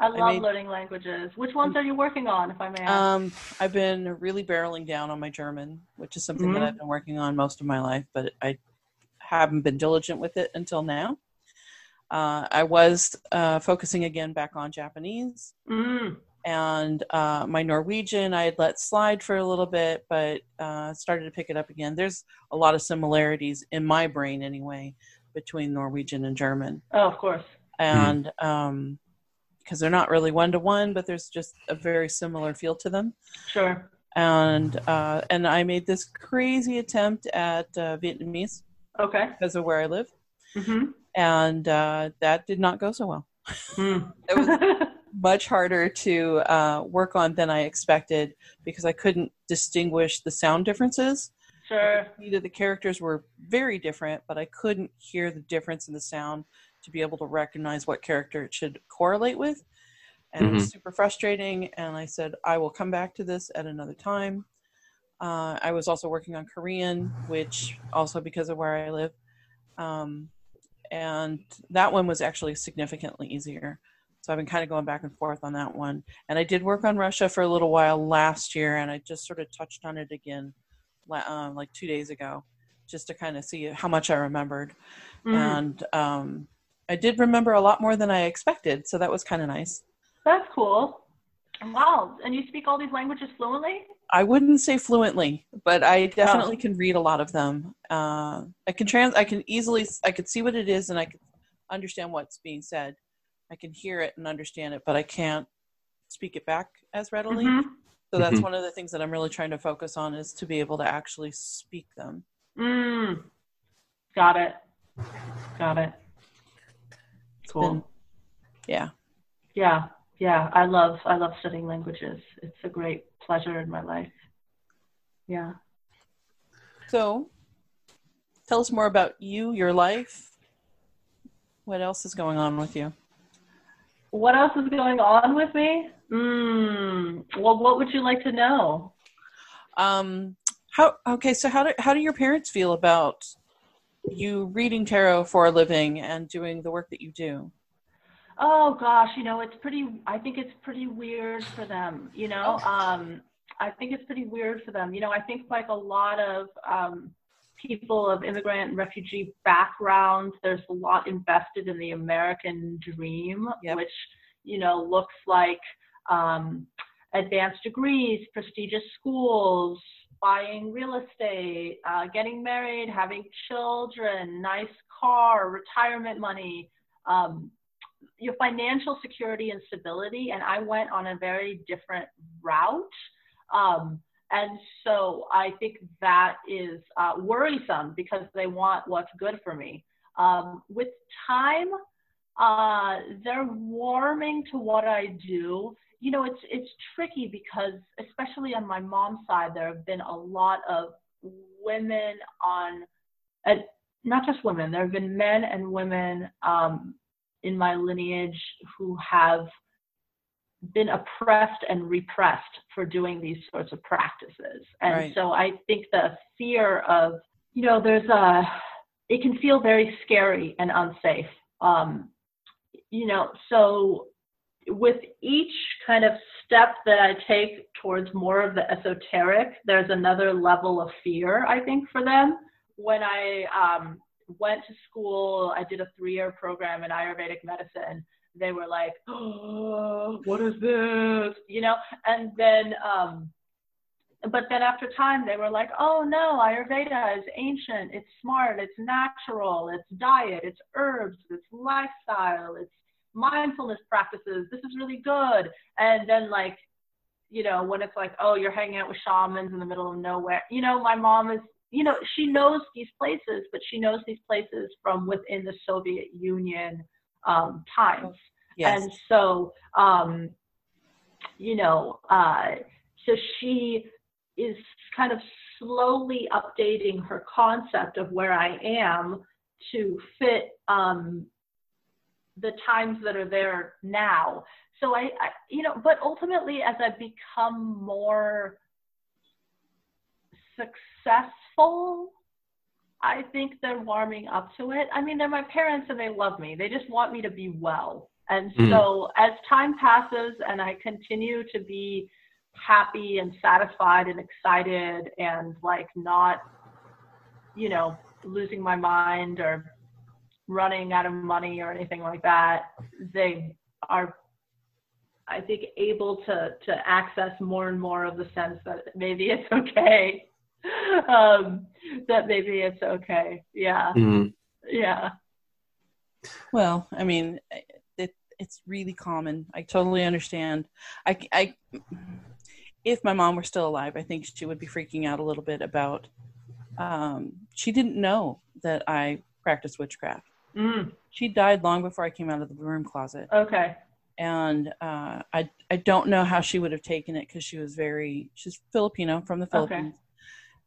I love made- learning languages. Which ones are you working on, if I may ask? Um, I've been really barreling down on my German, which is something that Mhm. I've been working on most of my life, but I haven't been diligent with it until now. Uh, I was uh, focusing again back on Japanese mm. and uh, my Norwegian. I had let slide for a little bit, but uh, started to pick it up again. There's a lot of similarities in my brain, anyway, between Norwegian and German, Oh, of course. and um, because they're not really one to one, but there's just a very similar feel to them Sure. and uh, and I made this crazy attempt at uh, Vietnamese Okay. because of where I live, Mm-hmm. and uh, that did not go so well. Mm. It was much harder to uh, work on than I expected because I couldn't distinguish the sound differences. sure. Either the characters were very different, but I couldn't hear the difference in the sound to be able to recognize what character it should correlate with. And it was super frustrating. And I said, I will come back to this at another time. Uh, I was also working on Korean, which also because of where I live. Um, and that one was actually significantly easier. So I've been kind of going back and forth on that one. And I did work on Russia for a little while last year, and I just sort of touched on it again uh, like two days ago, just to kind of see how much I remembered. Mm. And um, I did remember a lot more than I expected, so that was kind of nice. That's cool. Wow. And you speak all these languages fluently? I wouldn't say fluently, but I definitely can read a lot of them. Uh, I can trans. I can easily. I could see what it is, and I can understand what's being said. I can hear it and understand it, but I can't speak it back as readily. Mhm. So that's Mhm. one of the things that I'm really trying to focus on is to be able to actually speak them. Mm. Got it. Got it. Cool. been- yeah. Yeah, yeah. I love I love studying languages. It's a great pleasure in my life. Yeah. So tell us more about you, your life. What else is going on with you? What else is going on with me? Mm. Well, what would you like to know? Um, how okay? So how do how do your parents feel about you reading tarot for a living and doing the work that you do? Oh gosh, you know, it's pretty I think it's pretty weird for them, you know. Um I think it's pretty weird for them. You know, I think like a lot of um people of immigrant and refugee backgrounds, there's a lot invested in the American dream, Yep. which, you know, looks like um advanced degrees, prestigious schools, buying real estate, uh, getting married, having children, nice car, retirement money, um, your financial security and stability. And I went on a very different route. Um, and so I think that is uh, worrisome because they want what's good for me. Um, with time, uh, they're warming to what I do. You know, it's it's tricky because, especially on my mom's side, there have been a lot of women on, uh, not just women. There have been men and women um, in my lineage who have been oppressed and repressed for doing these sorts of practices. And Right. so I think the fear of, you know, there's a, it can feel very scary and unsafe. Um, you know, so with each kind of step that I take towards more of the esoteric, there's another level of fear, I think, for them. When I um, went to school, I did a three year program in Ayurvedic medicine. They were like, oh, what is this? You know, and then, um, but then after time, they were like, oh no, Ayurveda is ancient, it's smart, it's natural, it's diet, it's herbs, it's lifestyle, it's mindfulness practices. This is really good. And then, like, you know, when it's like, oh, you're hanging out with shamans in the middle of nowhere, you know, my mom is, you know, she knows these places, but she knows these places from within the Soviet Union um, times. Yes. And so, um, you know, uh, so she is kind of slowly updating her concept of where I am to fit um, the times that are there now. So I, I, you know, but ultimately, as I become more successful, I think they're warming up to it. I mean, they're my parents and they love me. They just want me to be well. And Mm. so as time passes and I continue to be happy and satisfied and excited and like not, you know, losing my mind or running out of money or anything like that, they are, I think, able to to access more and more of the sense that maybe it's okay. Um, that maybe it's okay. Yeah, Mhm. yeah. Well, I mean, it, it's really common. I totally understand. I, I, if my mom were still alive, I think she would be freaking out a little bit about. Um, she didn't know that I practiced witchcraft. Mm, She died long before I came out of the broom closet, okay. and uh, I I don't know how she would have taken it because she was very she's Filipino from the Okay. Philippines,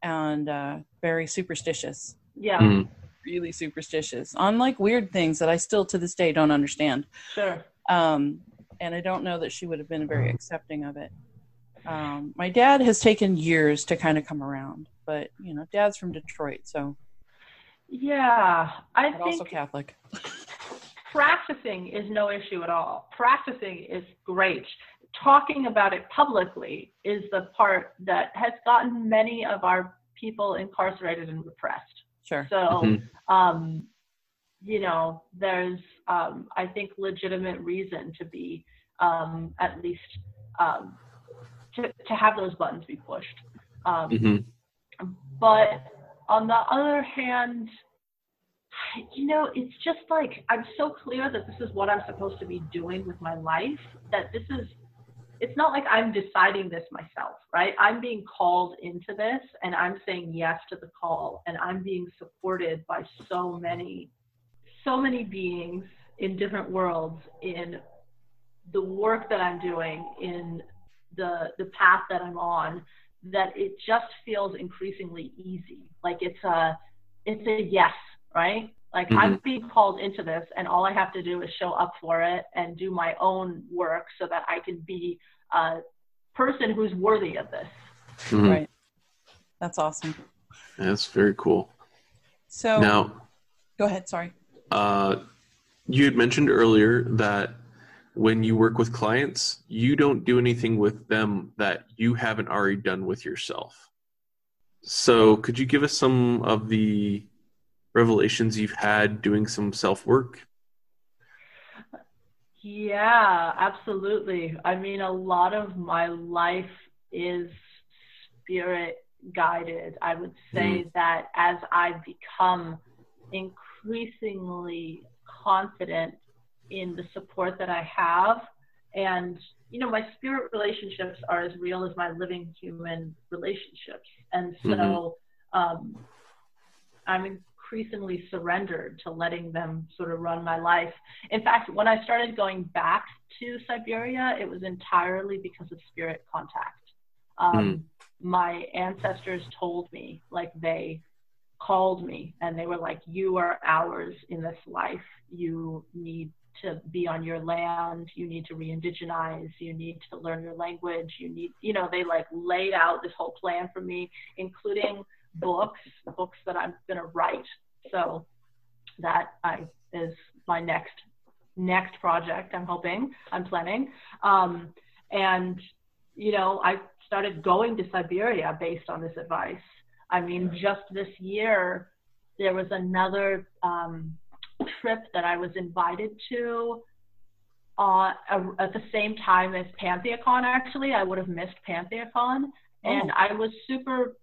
and uh, very superstitious. Yeah. Mhm. really superstitious on like weird things that I still to this day don't understand. Sure. Um, and I don't know that she would have been very accepting of it. Um, my dad has taken years to kind of come around, but you know, dad's from Detroit, so Yeah, I but think also Catholic. practicing is no issue at all. Practicing is great. Talking about it publicly is the part that has gotten many of our people incarcerated and repressed. Sure. So, Mhm. um, you know, there's, um, I think, legitimate reason to be um, at least um, to, to have those buttons be pushed. Um, Mhm. but on the other hand, you know, it's just like I'm so clear that this is what I'm supposed to be doing with my life, that this is it's not like I'm deciding this myself, right? I'm being called into this and I'm saying yes to the call and I'm being supported by so many, so many beings in different worlds in the work that I'm doing, in the the path that I'm on, that it just feels increasingly easy. Like it's a it's a yes, right? Like mm-hmm. I'm being called into this, and all I have to do is show up for it and do my own work so that I can be a person who's worthy of this. Mm-hmm. Right. That's awesome. That's very cool. So now, go ahead. Sorry. Uh, you had mentioned earlier that when you work with clients, you don't do anything with them that you haven't already done with yourself. So, could you give us some of the revelations you've had doing some self work? Yeah, absolutely. I mean, a lot of my life is spirit guided. I would say mm. that as I become increasingly confident in the support that I have, and you know, my spirit relationships are as real as my living human relationships, and so mm-hmm. um, I'm increasingly surrendered to letting them sort of run my life. In fact, when I started going back to Siberia, it was entirely because of spirit contact. Um, mm. My ancestors told me, like, they called me and they were like, You are ours in this life. You need to be on your land. You need to re indigenize. You need to learn your language. You need, you know, they like laid out this whole plan for me, including books, books that I'm going to write. So that I is my next next project. I'm hoping. I'm planning. Um, and you know, I started going to Siberia based on this advice. I mean, just this year there was another um, trip that I was invited to uh, at the same time as PantheaCon. Actually, I would have missed PantheaCon, and oh. I was super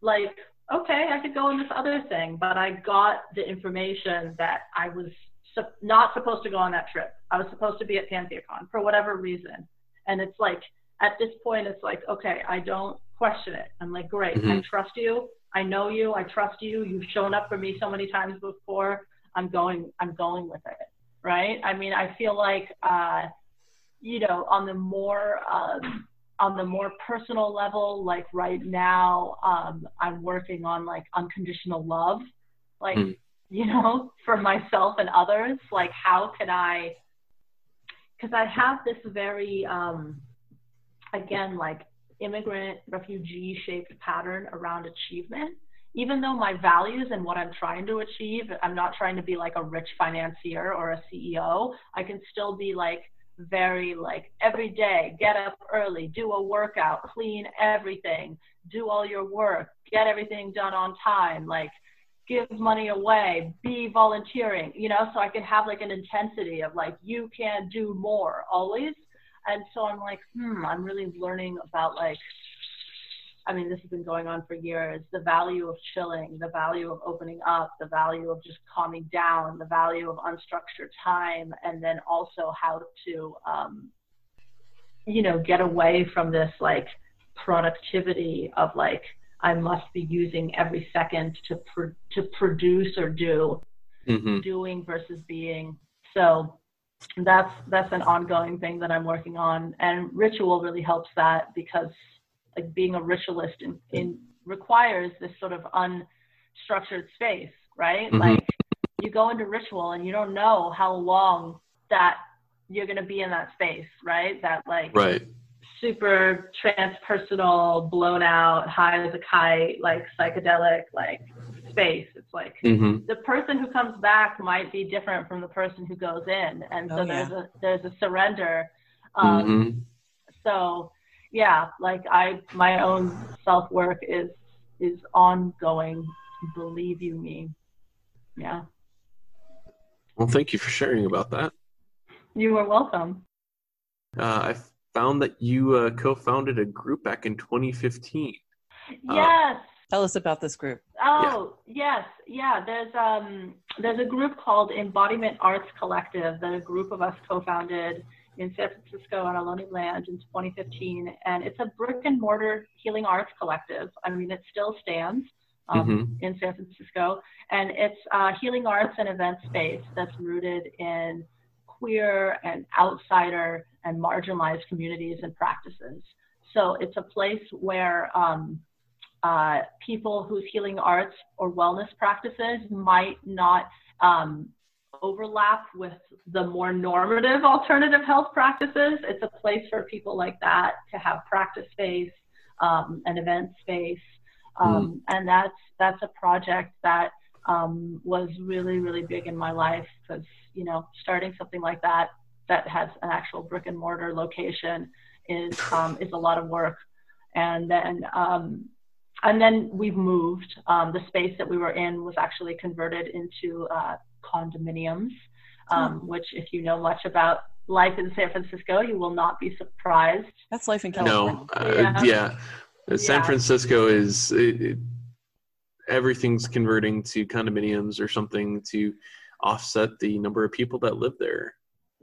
like okay, I could go on this other thing, but I got the information that I was su- not supposed to go on that trip. I was supposed to be at PantheaCon for whatever reason. And it's like, at this point, it's like, okay, I don't question it. I'm like, great, mm-hmm. I trust you. I know you. I trust you. You've shown up for me so many times before. I'm going, I'm going with it. Right. I mean, I feel like, uh, you know, on the more, um, on the more personal level, like right now, um, I'm working on like unconditional love, like, mm. you know, for myself and others. Like, how can I, because I have this very, um, again, like immigrant refugee shaped pattern around achievement. Even though my values and what I'm trying to achieve, I'm not trying to be like a rich financier or a CEO. I can still be like, very like every day, get up early, do a workout, clean everything, do all your work, get everything done on time, like give money away, be volunteering, you know, so I can have like an intensity of like, you can do more always. And so I'm like, hmm, I'm really learning about like I mean, this has been going on for years. The value of chilling, the value of opening up, the value of just calming down, the value of unstructured time, and then also how to, um, you know, get away from this like productivity of like I must be using every second to pr- to produce or do, mm-hmm. doing versus being. So that's that's an ongoing thing that I'm working on, and ritual really helps that because like being a ritualist in, in requires this sort of unstructured space, right? Mm-hmm. Like you go into ritual and you don't know how long that you're going to be in that space, right? That like right. super transpersonal, blown out, high as a kite, like psychedelic, like space. It's like mm-hmm. the person who comes back might be different from the person who goes in, and so oh, yeah. there's a there's a surrender. Um, mm-hmm. So yeah, like I my own self work is is ongoing. Believe you me. Yeah. Well, thank you for sharing about that. You are welcome. Uh, I found that you uh, co-founded a group back in 2015. Uh, yes. Tell us about this group. Oh yeah. yes, yeah. There's um there's a group called Embodiment Arts Collective that a group of us co-founded in San Francisco on Ohlone Land in 2015, and it's a brick and mortar healing arts collective. I mean, it still stands um, mm-hmm. in San Francisco, and it's a healing arts and event space that's rooted in queer and outsider and marginalized communities and practices. So it's a place where um, uh, people whose healing arts or wellness practices might not um, overlap with the more normative alternative health practices. It's a place for people like that to have practice space, um, an event space, um, mm. and that's that's a project that um, was really really big in my life because you know starting something like that that has an actual brick and mortar location is um, is a lot of work, and then um, and then we've moved. Um, the space that we were in was actually converted into uh, condominiums, um, hmm. which, if you know much about life in San Francisco, you will not be surprised. That's life in California. No, uh, yeah. yeah. San yeah. Francisco is it, it, everything's converting to condominiums or something to offset the number of people that live there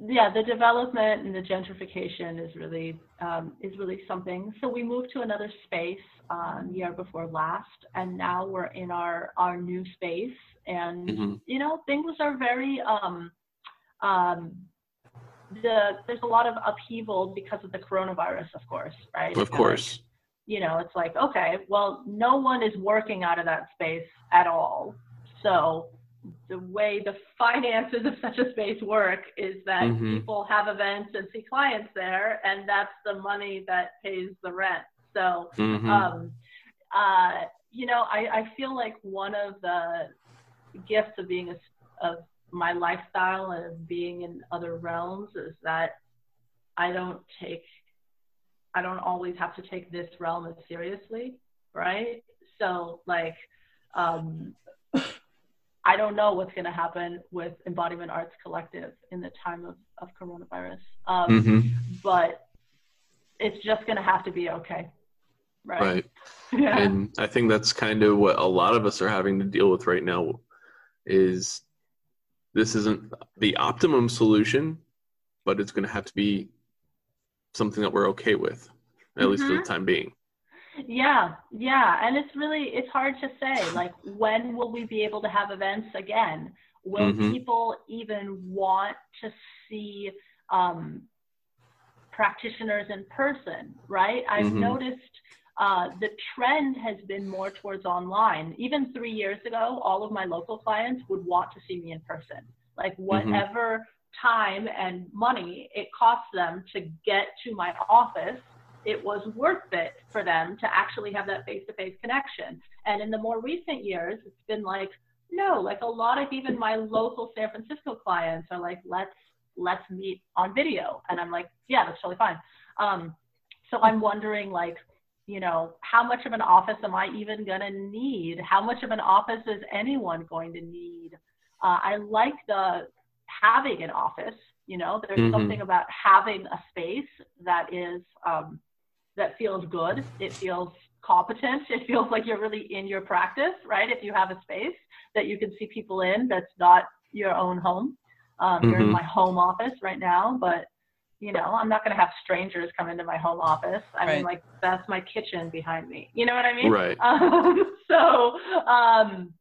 yeah, the development and the gentrification is really um, is really something. So we moved to another space um, year before last, and now we're in our our new space, and mm-hmm. you know things are very um, um, the there's a lot of upheaval because of the coronavirus, of course, right? Of course. Like, you know, it's like okay, well, no one is working out of that space at all, so the way the finances of such a space work is that mm-hmm. people have events and see clients there, and that's the money that pays the rent. So, mm-hmm. um, uh, you know, I, I feel like one of the gifts of being a, of my lifestyle and of being in other realms is that I don't take, I don't always have to take this realm as seriously, right? So, like, um, I don't know what's going to happen with Embodiment Arts Collective in the time of, of coronavirus. Um, mm-hmm. But it's just going to have to be okay. Right. Right. yeah. And I think that's kind of what a lot of us are having to deal with right now is this isn't the optimum solution, but it's going to have to be something that we're okay with, at mm-hmm. least for the mm-hmm. time being. Yeah, yeah, and it's really it's hard to say. Like, when will we be able to have events again? Will mm-hmm. people even want to see um, practitioners in person? Right? I've mm-hmm. noticed uh, the trend has been more towards online. Even three years ago, all of my local clients would want to see me in person. Like, mm-hmm. whatever mm-hmm. time and money it costs them to get to my office it was worth it for them to actually have that face to face connection. And in the more recent years, it's been like, no, like a lot of even my local San Francisco clients are like, let's let's meet on video. And I'm like, yeah, that's totally fine. Um, so I'm wondering like, you know, how much of an office am I even gonna need? How much of an office is anyone going to need? Uh, I like the having an office. You know, there's mm-hmm. something about having a space that is um, that feels good. It feels competent. It feels like you're really in your practice, right? If you have a space that you can see people in that's not your own home. Um, mm-hmm. You're in mm-hmm. my home office right now, but you know, I'm not going to have strangers come into my home office. I right. mean, like that's my kitchen behind me. You know what I mean? Right. Um, so, um,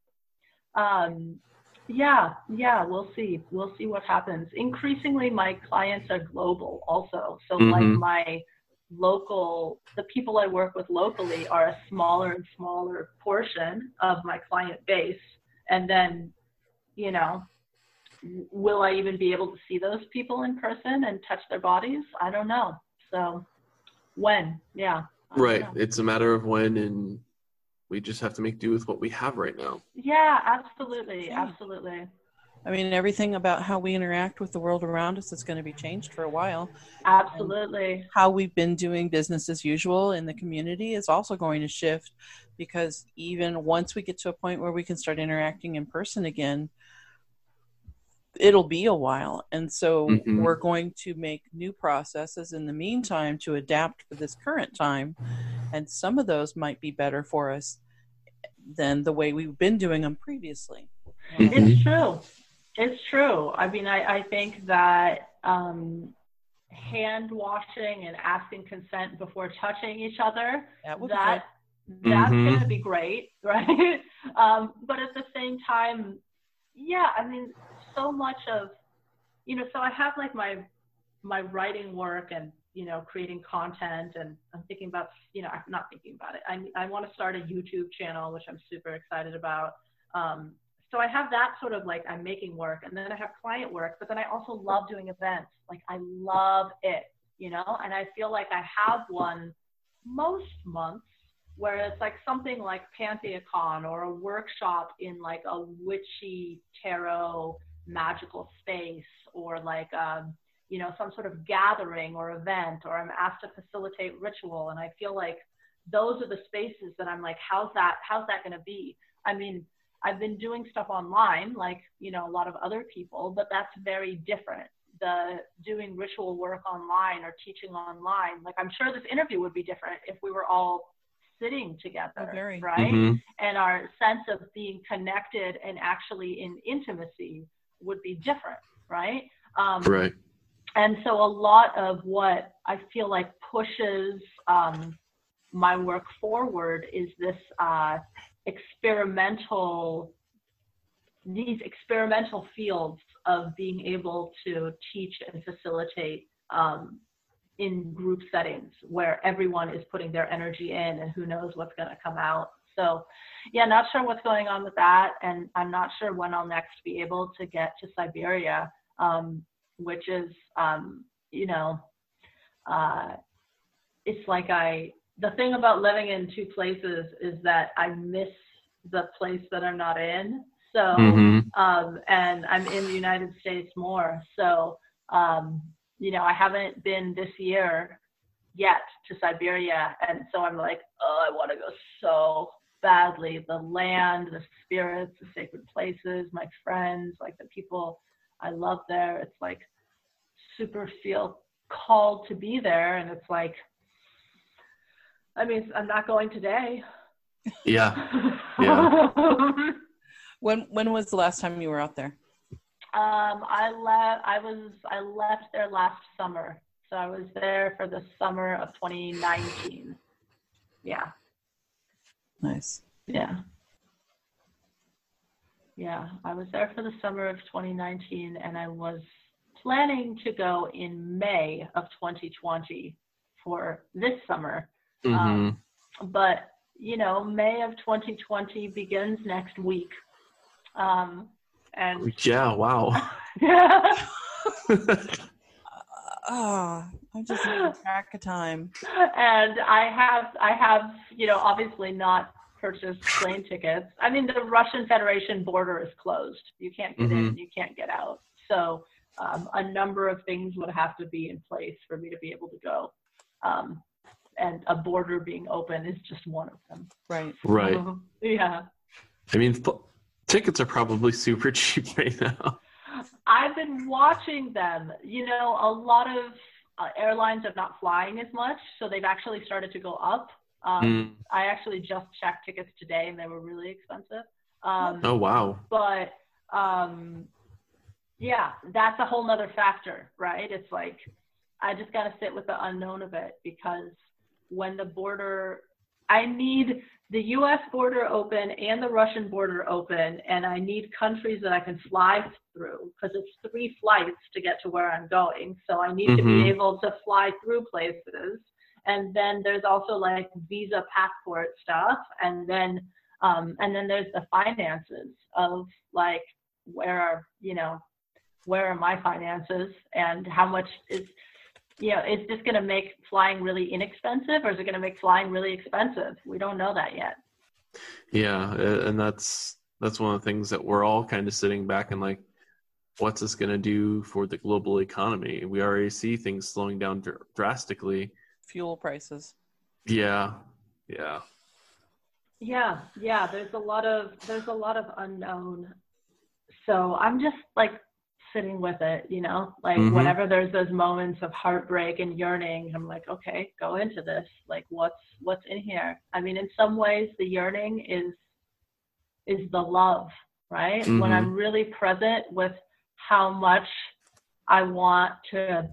um, yeah, yeah, we'll see. We'll see what happens. Increasingly, my clients are global also. So, mm-hmm. like my local the people i work with locally are a smaller and smaller portion of my client base. And then you know will i even be able to see those people in person and touch their bodies? I don't know. So when? Yeah. Right. it's a matter of when and we just have to make do with what we have right now. Yeah absolutely. Absolutely I mean, everything about how we interact with the world around us is going to be changed for a while. Absolutely. And how we've been doing business as usual in the community is also going to shift because even once we get to a point where we can start interacting in person again, it'll be a while. And so mm-hmm. we're going to make new processes in the meantime to adapt for this current time. And some of those might be better for us than the way we've been doing them previously. Mm-hmm. It's true. It's true. I mean, I, I think that um, hand washing and asking consent before touching each other, That that be that's Mhm. going to be great, right? um, but at the same time, yeah, I mean, so much of, you know, so I have like my my writing work and you know creating content, and I'm thinking about, you know, I'm not thinking about it. I I want to start a YouTube channel, which I'm super excited about. Um, so I have that sort of like I'm making work, and then I have client work, but then I also love doing events. Like I love it, you know, and I feel like I have one most months where it's like something like PantheaCon or a workshop in like a witchy tarot magical space or like um, you know some sort of gathering or event or I'm asked to facilitate ritual and I feel like those are the spaces that I'm like how's that how's that going to be I mean I've been doing stuff online like you know a lot of other people but that's very different the doing ritual work online or teaching online like I'm sure this interview would be different if we were all sitting together Oh, very. right Mhm. and our sense of being connected and actually in intimacy would be different, right? Um, Right. and so a lot of what I feel like pushes um, my work forward is this uh, experimental, these experimental fields of being able to teach and facilitate um, in group settings where everyone is putting their energy in and who knows what's going to come out. So, yeah, not sure what's going on with that, and I'm not sure when I'll next be able to get to Siberia, um, which is, um, you know, uh, it's like I. The thing about living in two places is that I miss the place that I'm not in. So, Mhm. um, and I'm in the United States more. So, um, you know, I haven't been this year yet to Siberia, and so I'm like, oh, I want to go so badly. The land, the spirits, the sacred places, my friends, like the people I love there. It's like super feel called to be there, and it's like, I mean, I'm not going today. Yeah. Yeah. When when was the last time you were out there? Um, I left. I was. I left there last summer, so I was there for the summer of 2019. Yeah, Nice. yeah, yeah. I was there for the summer of 2019, and I was planning to go in May of 2020 for this summer. Mhm. Um, but you know, May of 2020 begins next week. Um, and yeah. Wow. Ah, I'm just losing track of time. and I have I have you know obviously not purchased plane tickets. I mean the Russian Federation border is closed. You can't get in, you can't get out. So um, a number of things would have to be in place for me to be able to go. Um, and a border being open is just one of them. Right. right. Yeah. I mean, f- tickets are probably super cheap right now. I've been watching them. You know, a lot of uh, airlines are not flying as much, so they've actually started to go up. Um, Mm. I actually just checked tickets today, and they were really expensive. Um, Oh wow. But um, yeah, that's a whole nother factor, right? It's like I just got to sit with the unknown of it because when the border, I need the U.S. border open and the Russian border open, and I need countries that I can fly through because it's three flights to get to where I'm going. So I need to Mhm. be able to fly through places. And then there's also like visa passport stuff, and then um, and then there's the finances of like where are you know where are my finances and how much is you know is this going to make flying really inexpensive or is it going to make flying really expensive we don't know that yet Yeah, and that's that's one of the things that we're all kind of sitting back and like, what's this going to do for the global economy? We already see things slowing down dr- drastically. Fuel prices. Yeah, yeah, yeah yeah there's a lot of there's a lot of unknown so i'm just like sitting with it you know like Mhm. whenever there's those moments of heartbreak and yearning i'm like okay go into this like what's what's in here i mean in some ways the yearning is is the love right when Mhm. i'm really present with how much i want to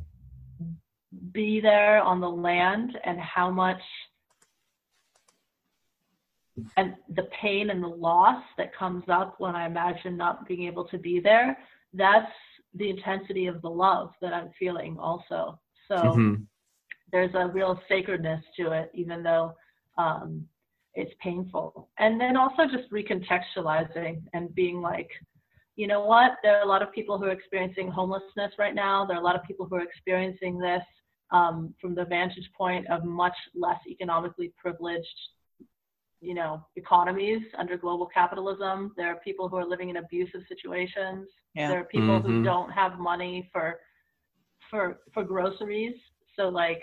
be there on the land and how much and the pain and the loss that comes up when I imagine not being able to be there, that's the intensity of the love that I'm feeling also. So Mhm. there's a real sacredness to it, even though um, it's painful. And then also just recontextualizing and being like, you know what? There are a lot of people who are experiencing homelessness right now. There are a lot of people who are experiencing this um, from the vantage point of much less economically privileged, you know, economies under global capitalism. There are people who are living in abusive situations. Yeah. There are people who Mhm. don't have money for for for groceries. So like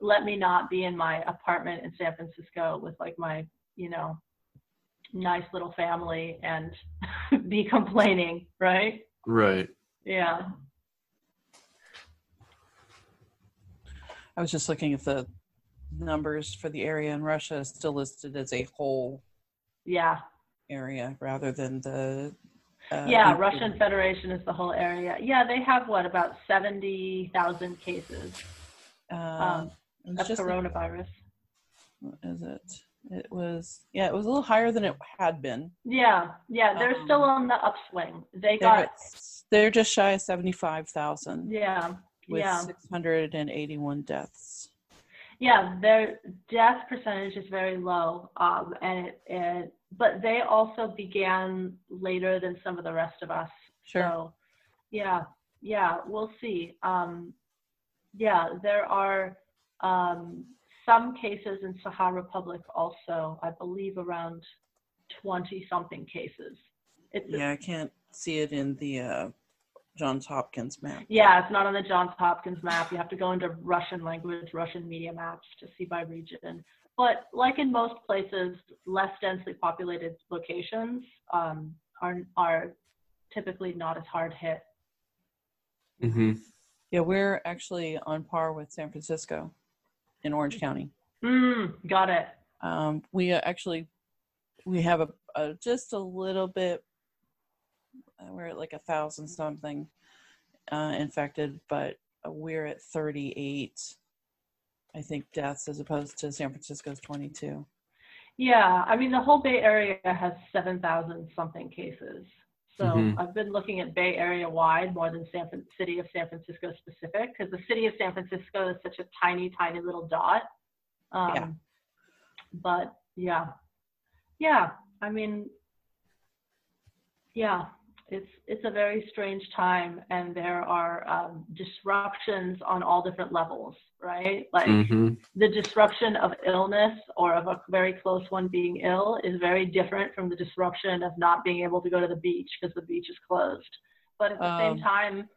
let me not be in my apartment in San Francisco with like my, you know, nice little family and be complaining, right? Right. Yeah. I was just looking at the numbers for the area in Russia is still listed as a whole Yeah. area rather than the uh, yeah. Russian Federation is the whole area. Yeah, they have what about 70,000 cases Um, um, of coronavirus. what is it? It was yeah, it was a little higher than it had been. Yeah. Yeah, they're still Um, on the upswing. They They're, got at- they're just shy of seventy five thousand yeah. with yeah. six hundred and eighty one deaths. Yeah, their death percentage is very low, um, and it, it, but they also began later than some of the rest of us. Sure. So, yeah, yeah, we'll see. Um, yeah, there are um, some cases in Sakha Republic also. I believe around twenty something cases. It's Yeah, I can't see it in the uh, Johns Hopkins map. Yeah, it's not on the Johns Hopkins map. You have to go into Russian language, Russian media maps to see by region. But like in most places, less densely populated locations um, are are typically not as hard hit. Mm-hmm. Yeah, we're actually on par with San Francisco in Orange County. Mm, got it. Um, we uh, actually we have a, a just a little bit. Uh, We're at like a thousand something uh, infected, but we're at thirty eight. I think deaths as opposed to San Francisco's twenty two. Yeah, I mean the whole Bay Area has seven thousand something cases. So Mhm. I've been looking at Bay Area wide more than San Fran- City of San Francisco specific because the City of San Francisco is such a tiny, tiny little dot. Um, Yeah. But yeah, yeah. I mean, yeah, it's it's a very strange time, and there are um, disruptions on all different levels, right? Like hmm the disruption of illness or of a very close one being ill is very different from the disruption of not being able to go to the beach because the beach is closed. But at the Um, same time,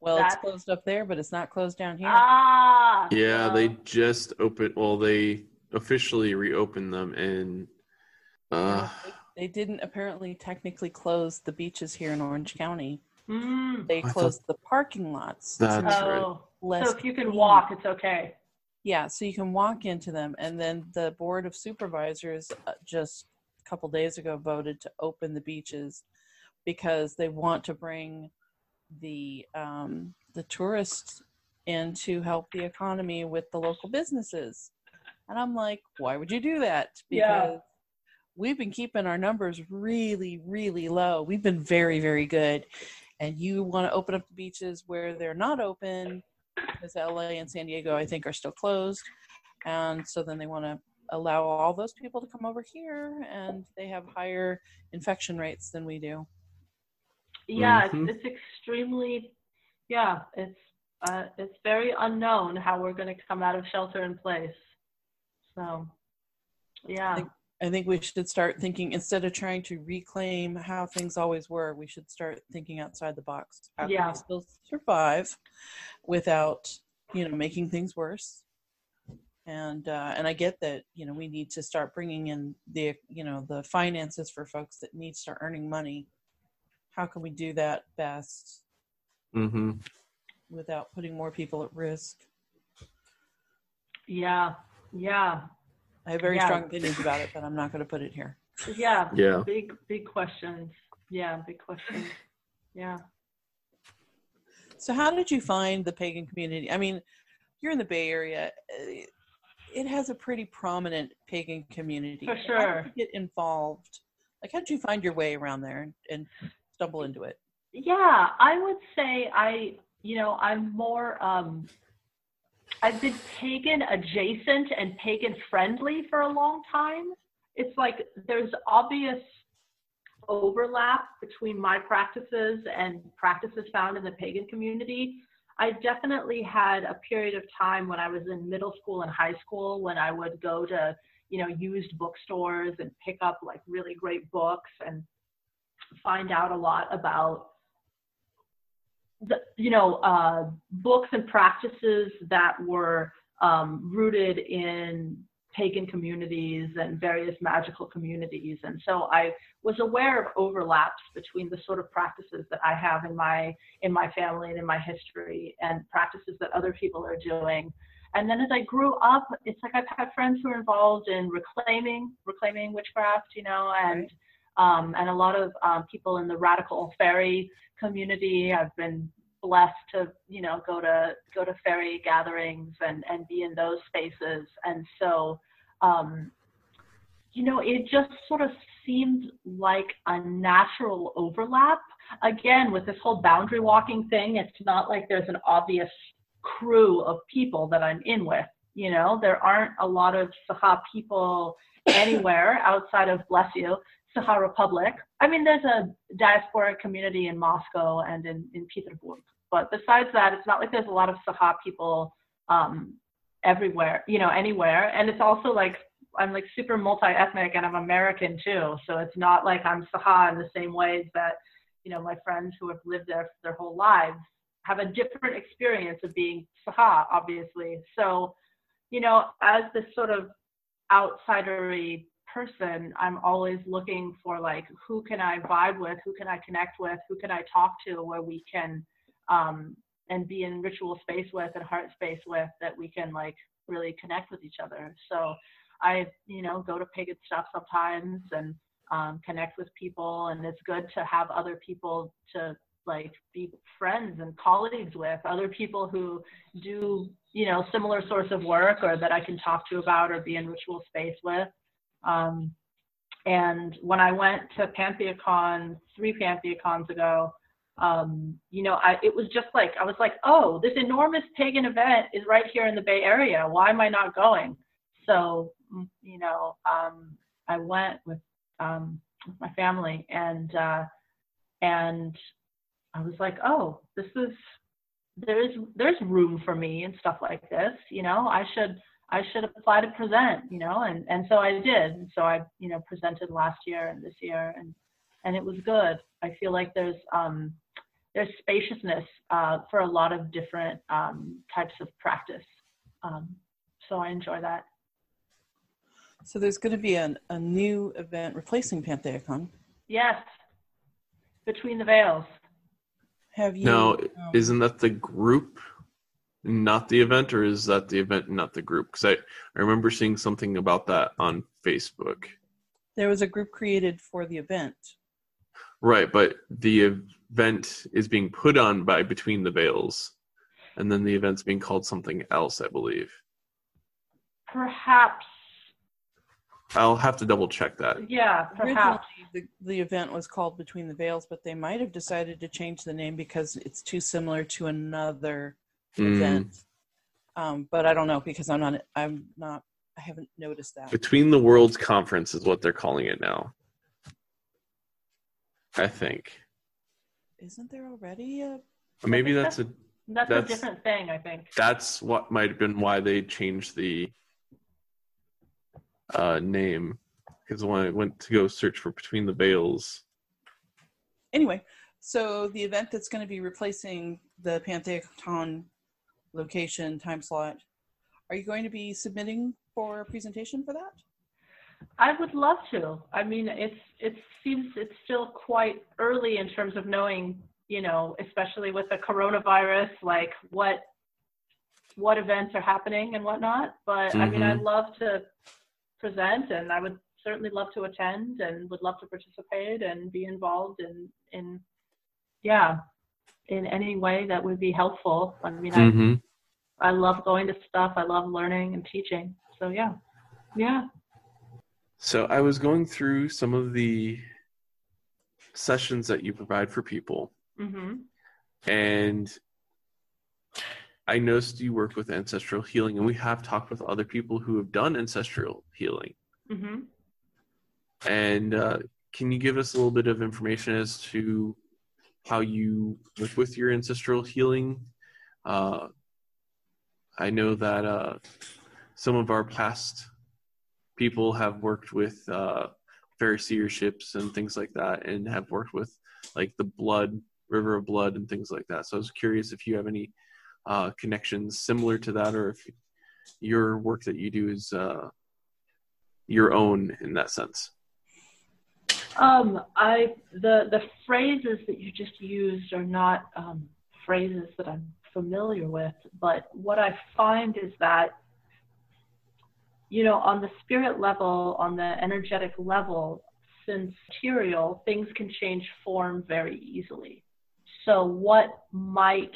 Well, it's closed up there, but it's not closed down here. ah, Yeah, well, they just opened. Well, they officially reopened them and Uh, they didn't apparently technically close the beaches here in Orange County. mm, They I thought- closed the parking lots. That's right. oh, less so if you can walk, it's okay. Yeah, so you can walk into them. And then the Board of Supervisors uh, just a couple days ago voted to open the beaches because they want to bring the um, the tourists in to help the economy with the local businesses. And I'm like, why would you do that? Yeah. Because we've been keeping our numbers really, really low. We've been very, very good. And you want to open up the beaches where they're not open because LA and San Diego, I think, are still closed. And so then they want to allow all those people to come over here, and they have higher infection rates than we do. Yeah, Mhm. it's, it's extremely, yeah, it's uh, it's very unknown how we're going to come out of shelter in place. So, yeah, think- I think we should start thinking instead of trying to reclaim how things always were, we should start thinking outside the box. How can Yeah. we still survive without, you know, making things worse? And uh, and I get that you know we need to start bringing in the you know the finances for folks that need to start earning money. How can we do that best hmm without putting more people at risk? yeah, yeah, I have very Yeah. strong opinions about it, but I'm not going to put it here. yeah, Yeah. Big, big questions. Yeah, big questions. Yeah. So, how did you find the pagan community? I mean, you're in the Bay Area. It has a pretty prominent pagan community. For How did sure. you get involved? Like, how did you find your way around there and, and stumble into it? Yeah, I would say I, you know, I'm more, um, I've been pagan adjacent and pagan friendly for a long time. It's like there's obvious overlap between my practices and practices found in the pagan community. I definitely had a period of time when I was in middle school and high school when I would go to, you know, used bookstores and pick up like really great books and find out a lot about the, you know, uh, books and practices that were um, rooted in pagan communities and various magical communities. And so I was aware of overlaps between the sort of practices that I have in my in my family and in my history and practices that other people are doing. And then as I grew up, it's like I've had friends who are involved in reclaiming reclaiming witchcraft, you know, and um, and a lot of um, people in the radical fairy community. I've been blessed to you know go to go to fairy gatherings and and be in those spaces. And so um you know it just sort of seemed like a natural overlap. Again with this whole boundary walking thing it's not like there's an obvious crew of people that i'm in with you know? There aren't a lot of sakha people anywhere outside of bless you Sakha Republic. I mean, there's a diaspora community in Moscow and in, in Petersburg. But besides that, it's not like there's a lot of Sakha people um, everywhere, you know, anywhere. And it's also like, I'm like super multi-ethnic and I'm American too. So it's not like I'm Sakha in the same ways that, you know, my friends who have lived there their whole lives have a different experience of being Sakha, obviously. So, you know, as this sort of outsidery person, I'm always looking for like who can I vibe with, who can I connect with, who can I talk to, where we can um, and be in ritual space with and heart space with that we can like really connect with each other. So I, you know, go to pagan stuff sometimes and um, connect with people, and it's good to have other people to like be friends and colleagues with, other people who do, you know, similar sorts of work or that I can talk to about or be in ritual space with. Um, and when I went to PantheaCon three PantheaCons ago, um, you know, I, it was just like, I was like, oh, this enormous pagan event is right here in the Bay Area. Why am I not going? So, you know, um, I went with, um, with my family and, uh, and I was like, oh, this is, there's, there's room for me and stuff like this, you know, I should, I should apply to present, you know, and, and so I did. And so I, you know, presented last year and this year and, and it was good. I feel like there's, um, there's spaciousness uh, for a lot of different um, types of practice. Um, so I enjoy that. So there's going to be an, a new event replacing PantheaCon. Yes, between the veils. Have you? Now, um, isn't that the group, not the event, or is that the event, not the group? Because I, I remember seeing something about that on Facebook. there was a group created for the event. Right, but the event is being put on by Between the Veils, and then the event's being called something else, I believe. Perhaps, I'll have to double check that. yeah, Originally, perhaps. the, the event was called Between the Veils, but they might have decided to change the name because it's too similar to another Mm, event. Um, but I don't know because I'm not. I'm not. I haven't noticed that. Between the Worlds Conference is what they're calling it now. I think. Isn't there already a? Maybe think that's a That's, a different thing, I think. that's what might have been why they changed the uh, name. Because when I went to go search for Between the Veils, Anyway, so the event that's going to be replacing the PantheaCon location time slot. Are you going to be submitting for a presentation for that? I would love to. I mean, it's it seems it's still quite early in terms of knowing, you know, especially with the coronavirus, like what what events are happening and whatnot. But I mean. I'd mm-hmm. love to present, and I would certainly love to attend, and would love to participate and be involved in in yeah, in any way that would be helpful. I mean, I hmm I love going to stuff. I love learning and teaching. So yeah, yeah. So I was going through some of the sessions that you provide for people, hmm and I noticed you work with ancestral healing, and we have talked with other people who have done ancestral healing. hmm And uh, can you give us a little bit of information as to how you work with your ancestral healing? Uh, I know that uh, some of our past people have worked with uh, fairy seerships and things like that, and have worked with like the blood, river of blood, and things like that. So I was curious if you have any uh, connections similar to that, or if your work that you do is uh, your own in that sense. Um, I the the phrases that you just used are not um, phrases that I'm familiar with, but what I find is that you know on the spirit level, on the energetic level, since material things can change form very easily. So what might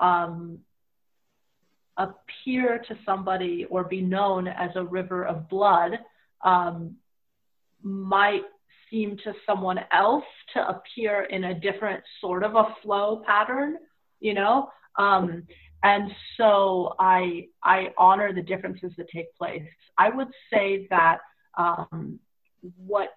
um, appear to somebody or be known as a river of blood um, might seem to someone else to appear in a different sort of a flow pattern, you know? Um, and so I, I honor the differences that take place. I would say that um, what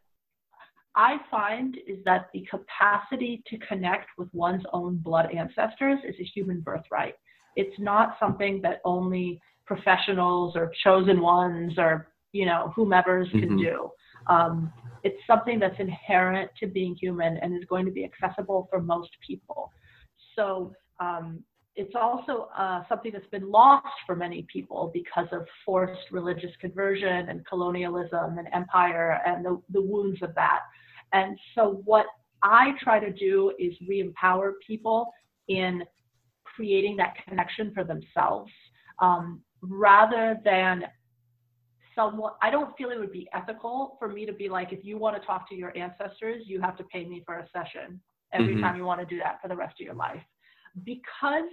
I find is that the capacity to connect with one's own blood ancestors is a human birthright. It's not something that only professionals or chosen ones or you know whomever's can Mhm. do. Um, it's something that's inherent to being human and is going to be accessible for most people. So um, it's also uh, something that's been lost for many people because of forced religious conversion and colonialism and empire and the, the wounds of that. And so what I try to do is re-empower people in creating that connection for themselves um, rather than someone i don't feel it would be ethical for me to be like if you want to talk to your ancestors you have to pay me for a session every Mhm. time you want to do that for the rest of your life because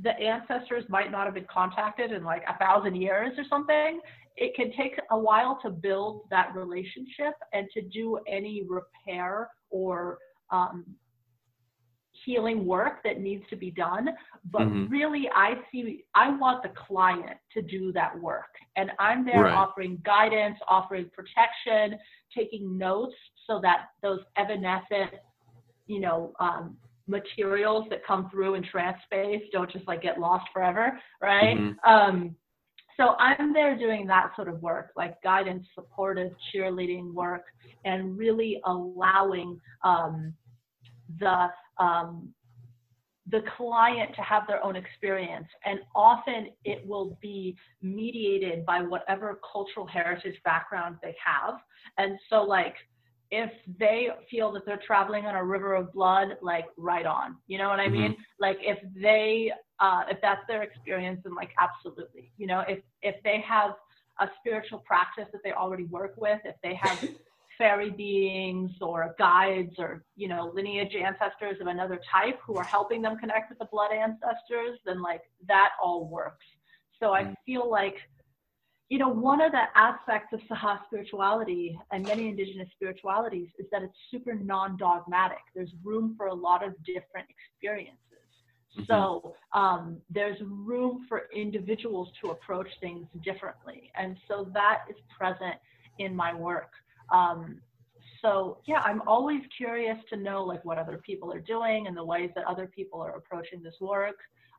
the ancestors might not have been contacted in like a thousand years or something it can take a while to build that relationship and to do any repair or um, healing work that needs to be done but Mhm. really i see i want the client to do that work and i'm there Right. offering guidance offering protection taking notes so that those evanescent you know um, materials that come through in trance space don't just like get lost forever right Mhm. um, so i'm there doing that sort of work like guidance supportive cheerleading work and really allowing um, the um, the client to have their own experience. And often it will be mediated by whatever cultural heritage background they have. And so like if they feel that they're traveling on a river of blood like right on. You know what i mean? Like if they uh, if that's their experience then like absolutely. You know if if they have a spiritual practice that they already work with if they have fairy beings or guides or you know lineage ancestors of another type who are helping them connect with the blood ancestors then like that all works. So i Mm. feel like you know one of the aspects of sakha spirituality and many indigenous spiritualities is that it's super non-dogmatic. There's room for a lot of different experiences. Mhm. so um, there's room for individuals to approach things differently. And so that is present in my work um, so yeah i'm always curious to know like what other people are doing and the ways that other people are approaching this work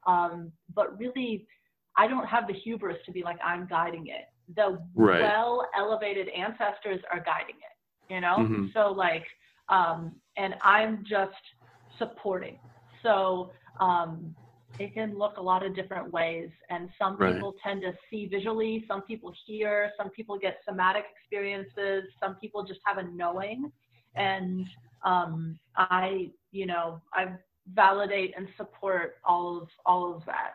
um, but really i don't have the hubris to be like i'm guiding it the Right. well elevated ancestors are guiding it you know Mhm. so like um, and i'm just supporting so um, it can look a lot of different ways and some Right. people tend to see visually some people hear some people get somatic experiences some people just have a knowing and um, i you know i validate and support all of all of that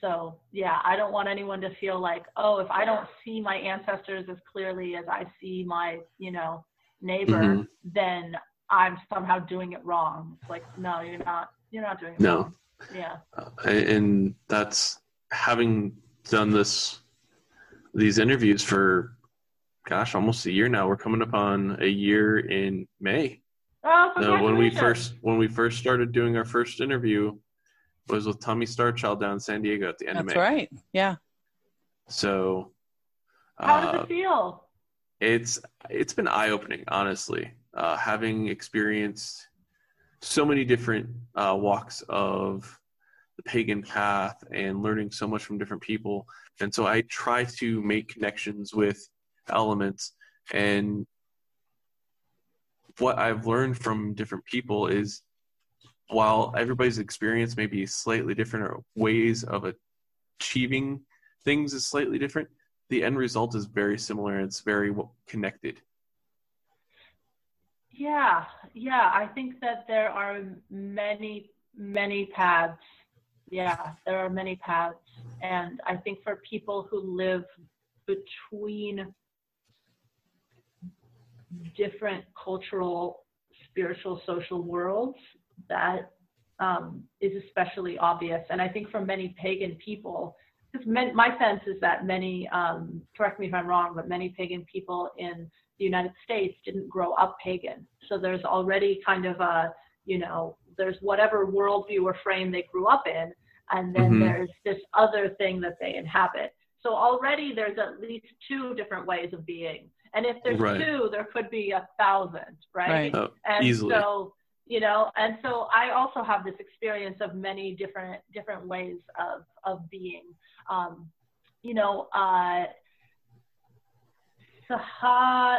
so yeah i don't want anyone to feel like oh if i don't see my ancestors as clearly as i see my you know neighbor Mhm. then i'm somehow doing it wrong it's like no you're not you're not doing it No. wrong yeah Uh, and that's having done this these interviews for gosh almost a year now we're coming up on a year in may Oh, so when we first when we first started doing our first interview was with tommy starchild down in san diego at the end That's of may right. Yeah. so How does uh, it feel? it's it's been eye opening, honestly. Uh, having experienced so many different uh, walks of the pagan path and learning so much from different people, and so I try to make connections with elements. And what I've learned from different people is, while everybody's experience may be slightly different or ways of achieving things is slightly different, the end result is very similar and it's very connected. Yeah, yeah. I think that there are many, many paths. Yeah, there are many paths. And I think for people who live between different cultural, spiritual, social worlds, that um, is especially obvious. And I think for many pagan people, because my sense is that many, um, correct me if I'm wrong, but many pagan people in the United States didn't grow up pagan. So there's already kind of a, you know, there's whatever worldview or frame they grew up in, and then Mhm. there's this other thing that they inhabit. So already there's at least two different ways of being. And if there's Right. two, there could be a thousand, right? Right. Uh, and easily. so you know and so i also have this experience of many different different ways of of being um you know uh sakha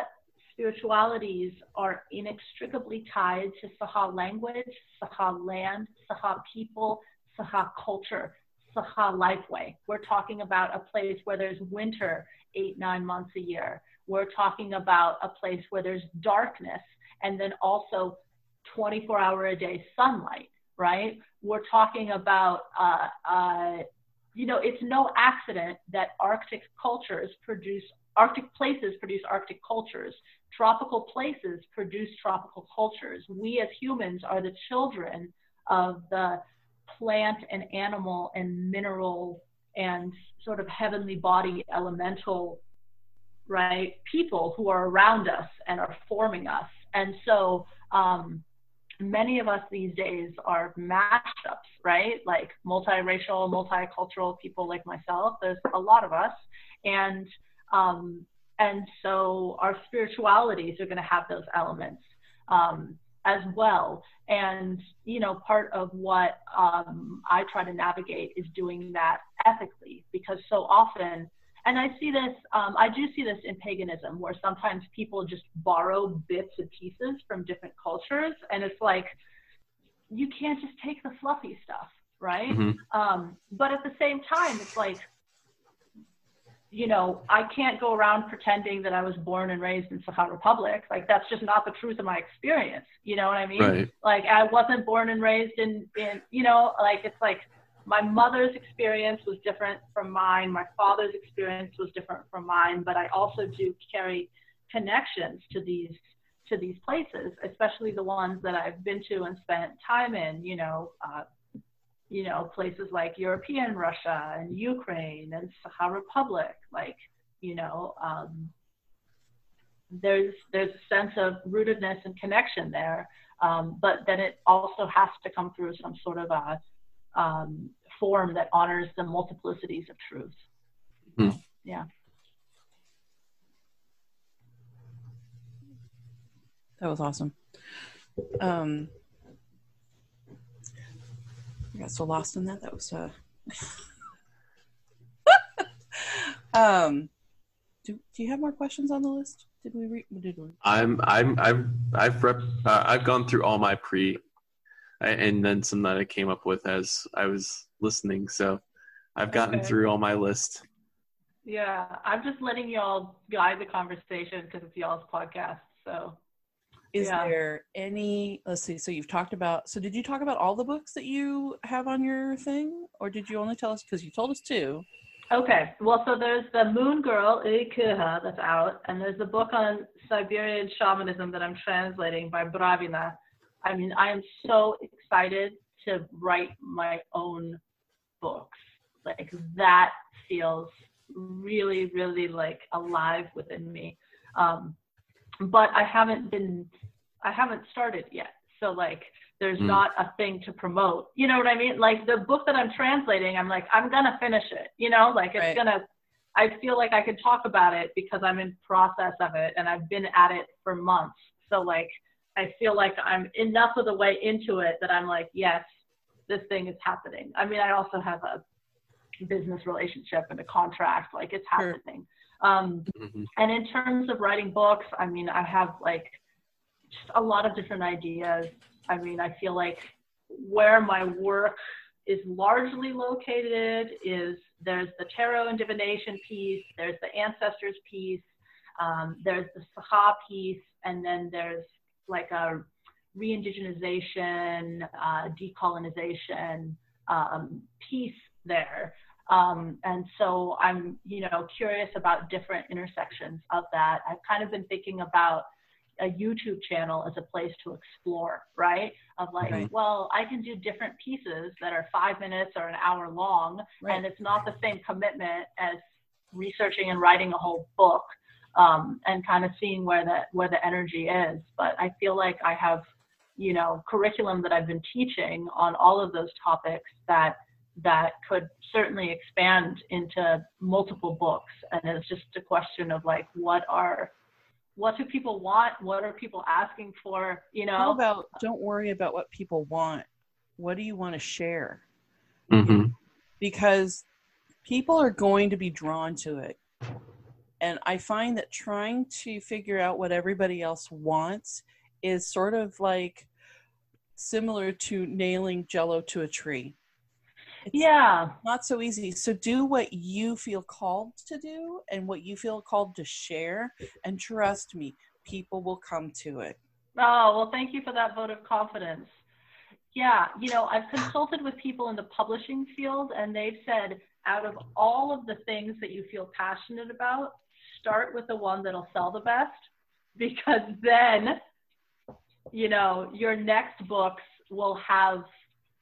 spiritualities are inextricably tied to sakha language sakha land sakha people sakha culture sakha lifeway we're talking about a place where there's winter eight nine months a year we're talking about a place where there's darkness and then also 24 hour a day sunlight, right? We're talking about, uh, uh, you know, it's no accident that Arctic cultures produce, Arctic places produce Arctic cultures. Tropical places produce tropical cultures. We as humans are the children of the plant and animal and mineral and sort of heavenly body elemental right people who are around us and are forming us and so um, many of us these days are mashups, right? Like multiracial, multicultural people like myself. There's a lot of us, and um, and so our spiritualities are going to have those elements um, as well. And you know, part of what um, I try to navigate is doing that ethically, because so often and I see this, um, I do see this in paganism, where sometimes people just borrow bits and pieces from different cultures, and it's like you can't just take the fluffy stuff, right? Mhm. Um, but at the same time, it's like, you know, I can't go around pretending that I was born and raised in Sakha Republic. Like that's just not the truth of my experience. You know what I mean? Right. Like I wasn't born and raised in, in you know, like it's like my mother's experience was different from mine. My father's experience was different from mine, but I also do carry connections to these to these places, especially the ones that I've been to and spent time in. You know, uh, you know, places like European Russia and Ukraine and Sakha Republic. Like, you know, um, there's there's a sense of rootedness and connection there, um, but then it also has to come through some sort of a um, form that honors the multiplicities of truth. Hmm. Yeah. That was awesome. Um, I got so lost in that. That was uh. um, do do you have more questions on the list? Did we read? Did we? I'm I'm I've I've rep, uh, I've gone through all my pre, and then some that I came up with as I was listening. So I've gotten Okay. through all my list. Yeah, I'm just letting y'all guide the conversation because it's y'all's podcast. So Is Yeah. there any? Let's see. So you've talked about. So did you talk about all the books that you have on your thing, or did you only tell us because you told us two? Okay, well, so there's the Moon Girl, Ikuha, that's out, and there's a book on Siberian shamanism that I'm translating by Bravina. I mean, I am so excited to write my own books. Like that feels really, really like alive within me. Um, but I haven't been, I haven't started yet. So like, there's mm. not a thing to promote. You know what I mean? Like the book that I'm translating, I'm like, I'm gonna finish it. You know, like it's right. gonna. I feel like I can talk about it because I'm in process of it and I've been at it for months. So like, I feel like I'm enough of the way into it that I'm like, yes, this thing is happening. I mean, I also have a business relationship and a contract, like it's happening. Um, mm-hmm. And in terms of writing books, I mean, I have like just a lot of different ideas. I mean, I feel like where my work is largely located is there's the tarot and divination piece, there's the ancestors piece, um, there's the Sakha piece, and then there's like a re-indigenization, uh, decolonization um, piece there. Um, and so I'm, you know, curious about different intersections of that. I've kind of been thinking about a YouTube channel as a place to explore, right? Of like, right. well, I can do different pieces that are five minutes or an hour long, right. and it's not the same commitment as researching and writing a whole book, um, and kind of seeing where the where the energy is. But I feel like I have, you know, curriculum that I've been teaching on all of those topics that that could certainly expand into multiple books. And it's just a question of like what are what do people want? What are people asking for? You know? How about don't worry about what people want. What do you want to share? Mm-hmm. because people are going to be drawn to it. And i find that trying to figure out what everybody else wants is sort of like similar to nailing jello to a tree it's yeah. Not so easy. So do what you feel called to do and what you feel called to share. And trust me, people will come to it. Oh, well, thank you for that vote of confidence. Yeah, you know, I've consulted with people in the publishing field, and they've said out of all of the things that you feel passionate about, start with the one that'll sell the best because then, you know, your next books will have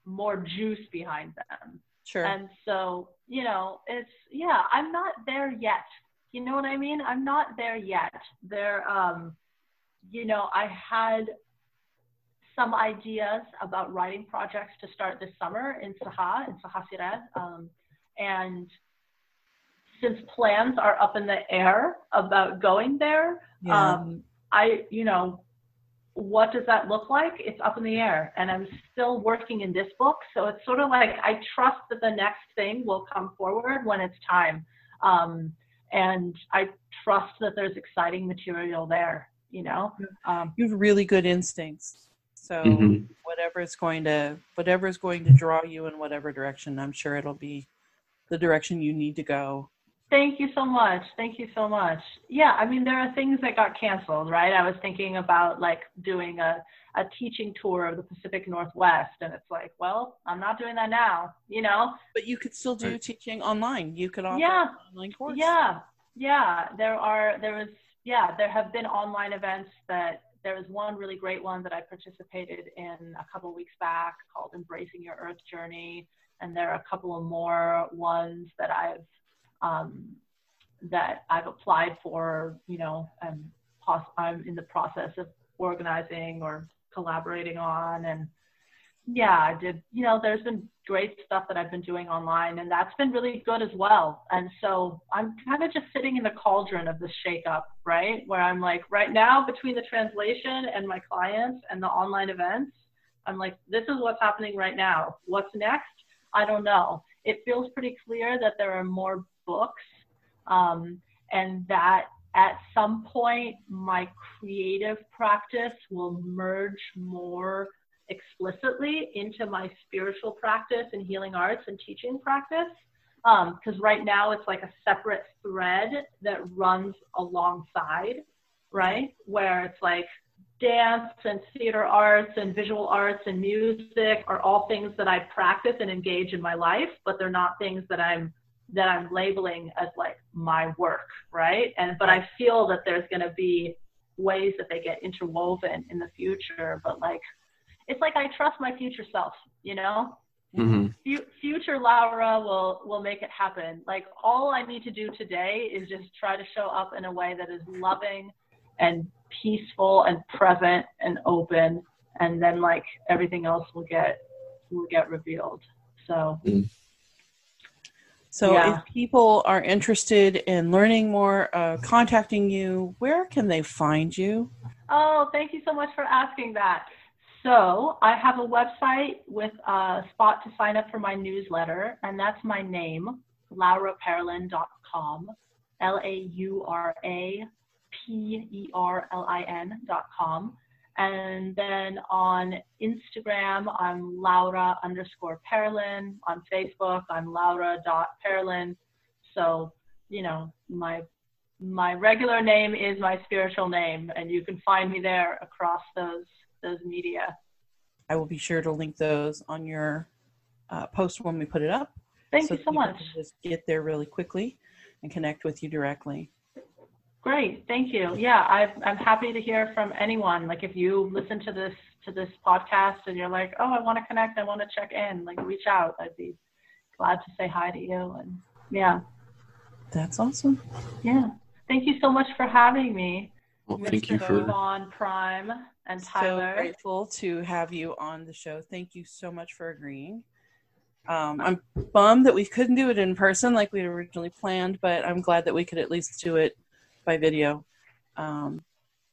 more juice behind them. Sure. And so, you know, it's yeah, I'm not there yet. You know what I mean? I'm not there yet. There um you know, I had some ideas about writing projects to start this summer in Sakha, in Sakha. Um, and since plans are up in the air about going there, yeah. um, I, you know, what does that look like? It's up in the air. And I'm still working in this book. So it's sort of like I trust that the next thing will come forward when it's time. Um, and I trust that there's exciting material there, you know? Um, you have really good instincts. So mm-hmm. whatever is going to whatever is going to draw you in whatever direction, I'm sure it'll be the direction you need to go. Thank you so much. Thank you so much. Yeah, I mean, there are things that got canceled, right? I was thinking about like doing a, a teaching tour of the Pacific Northwest, and it's like, well, I'm not doing that now, you know? But you could still do right. teaching online. You could offer yeah. online course. Yeah, yeah. There are, there was, yeah, there have been online events that there was one really great one that I participated in a couple of weeks back called Embracing Your Earth Journey. And there are a couple of more ones that I've um, that I've applied for, you know, and pos- I'm in the process of organizing or collaborating on. And yeah, I did, you know, there's been great stuff that I've been doing online, and that's been really good as well. And so I'm kind of just sitting in the cauldron of this shakeup, right? Where I'm like, right now, between the translation and my clients and the online events, I'm like, this is what's happening right now. What's next? I don't know. It feels pretty clear that there are more books, um, and that at some point my creative practice will merge more explicitly into my spiritual practice and healing arts and teaching practice. Because um, right now it's like a separate thread that runs alongside, right? Where it's like dance and theater arts and visual arts and music are all things that I practice and engage in my life, but they're not things that I'm that I'm labeling as like my work, right? And but I feel that there's going to be ways that they get interwoven in the future, but like it's like I trust my future self, you know? hmm Fu- future Laura will will make it happen. Like all I need to do today is just try to show up in a way that is loving and peaceful and present and open, and then like everything else will get will get revealed. So So, Yeah. if people are interested in learning more, uh, contacting you, where can they find you? Oh, thank you so much for asking that. So I have a website with a spot to sign up for my newsletter, and that's my name, lauraperlin.com, L-A-U-R-A-P-E-R-L-I-N.com. And then on Instagram, I'm Laura underscore Perlin. On Facebook, I'm Laura.Perlin. So, you know, my my regular name is my spiritual name, and you can find me there across those those media. I will be sure to link those on your uh, post when we put it up. Thank you so much. Just get there really quickly and connect with you directly. Great, thank you. Yeah, I, I'm happy to hear from anyone. Like if you listen to this to this podcast and you're like, oh, I want to connect, I want to check in, like reach out. I'd be glad to say hi to you. And yeah, That's awesome. yeah. Thank you so much for having me, Well, Yes, thank you sir. for. Yvonne Prime and Tyler. So Tyler. grateful to have you on the show. Thank you so much for agreeing. Um, I'm bummed that we couldn't do it in person like we had originally planned, but I'm glad that we could at least do it by video. Um,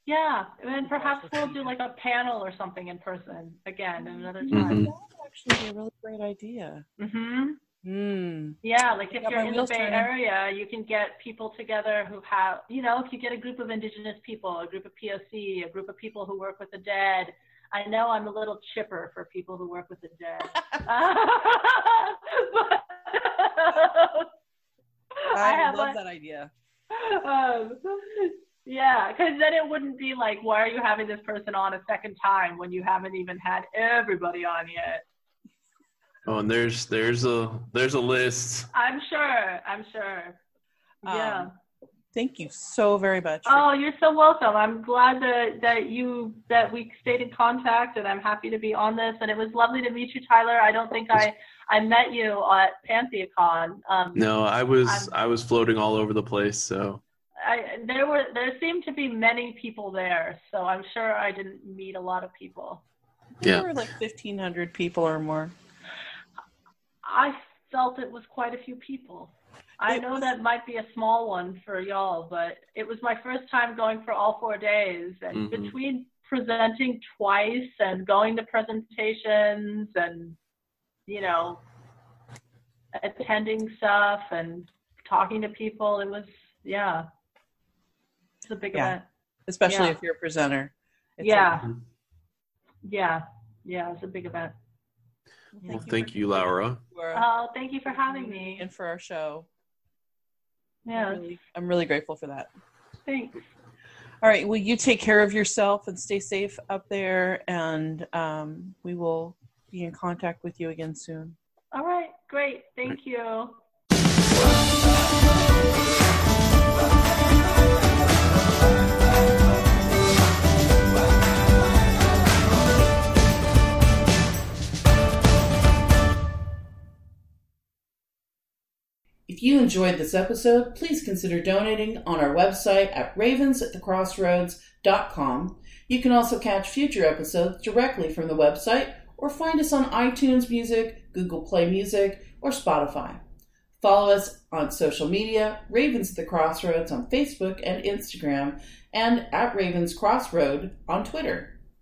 Yeah, and perhaps we'll do like a panel or something in person again another Mhm. time. that would actually be a really great idea. hmm Mm. Yeah, like if you're in the Bay turning. Area, you can get people together who have, you know, if you get a group of Indigenous people, a group of POC, a group of people who work with the dead. I know I'm a little chipper for people who work with the dead. I, have love like- that idea. Um, yeah, because then it wouldn't be like, why are you having this person on a second time when you haven't even had everybody on yet? Oh, and there's there's a there's a list. I'm sure. I'm sure. Yeah. Um, Thank you so very much. Oh, you're so welcome. I'm glad that, that you that we stayed in contact, and I'm happy to be on this. And it was lovely to meet you, Tyler. I don't think I I met you at PantheaCon. Um, No, I was I'm- I was floating all over the place. So I, there were there seemed to be many people there, so I'm sure I didn't meet a lot of people. there yeah. were like 1,500 people or more. I felt it was quite a few people. I It know was- that might be a small one for y'all, but it was my first time going for all four days. And Mhm. between presenting twice and going to presentations and, you know, attending stuff and talking to people, it was, yeah, it's a big Yeah. event. especially Yeah. if you're a presenter. It's Yeah. a- Yeah, yeah, it's a big event. Well, for thank you, Laura. for, Oh, thank you for having me. and for our show. I'm Yeah, really, I'm really grateful for that. thanks. All right. Well, you take care of yourself and stay safe up there, and um, we will be in contact with you again soon. All right, great. Thank you. If you enjoyed this episode, please consider donating on our website at ravensatthecrossroads.com. You can also catch future episodes directly from the website or find us on iTunes Music, Google Play Music, or Spotify. Follow us on social media, Ravens at the Crossroads on Facebook and Instagram, and at Ravens Crossroad on Twitter.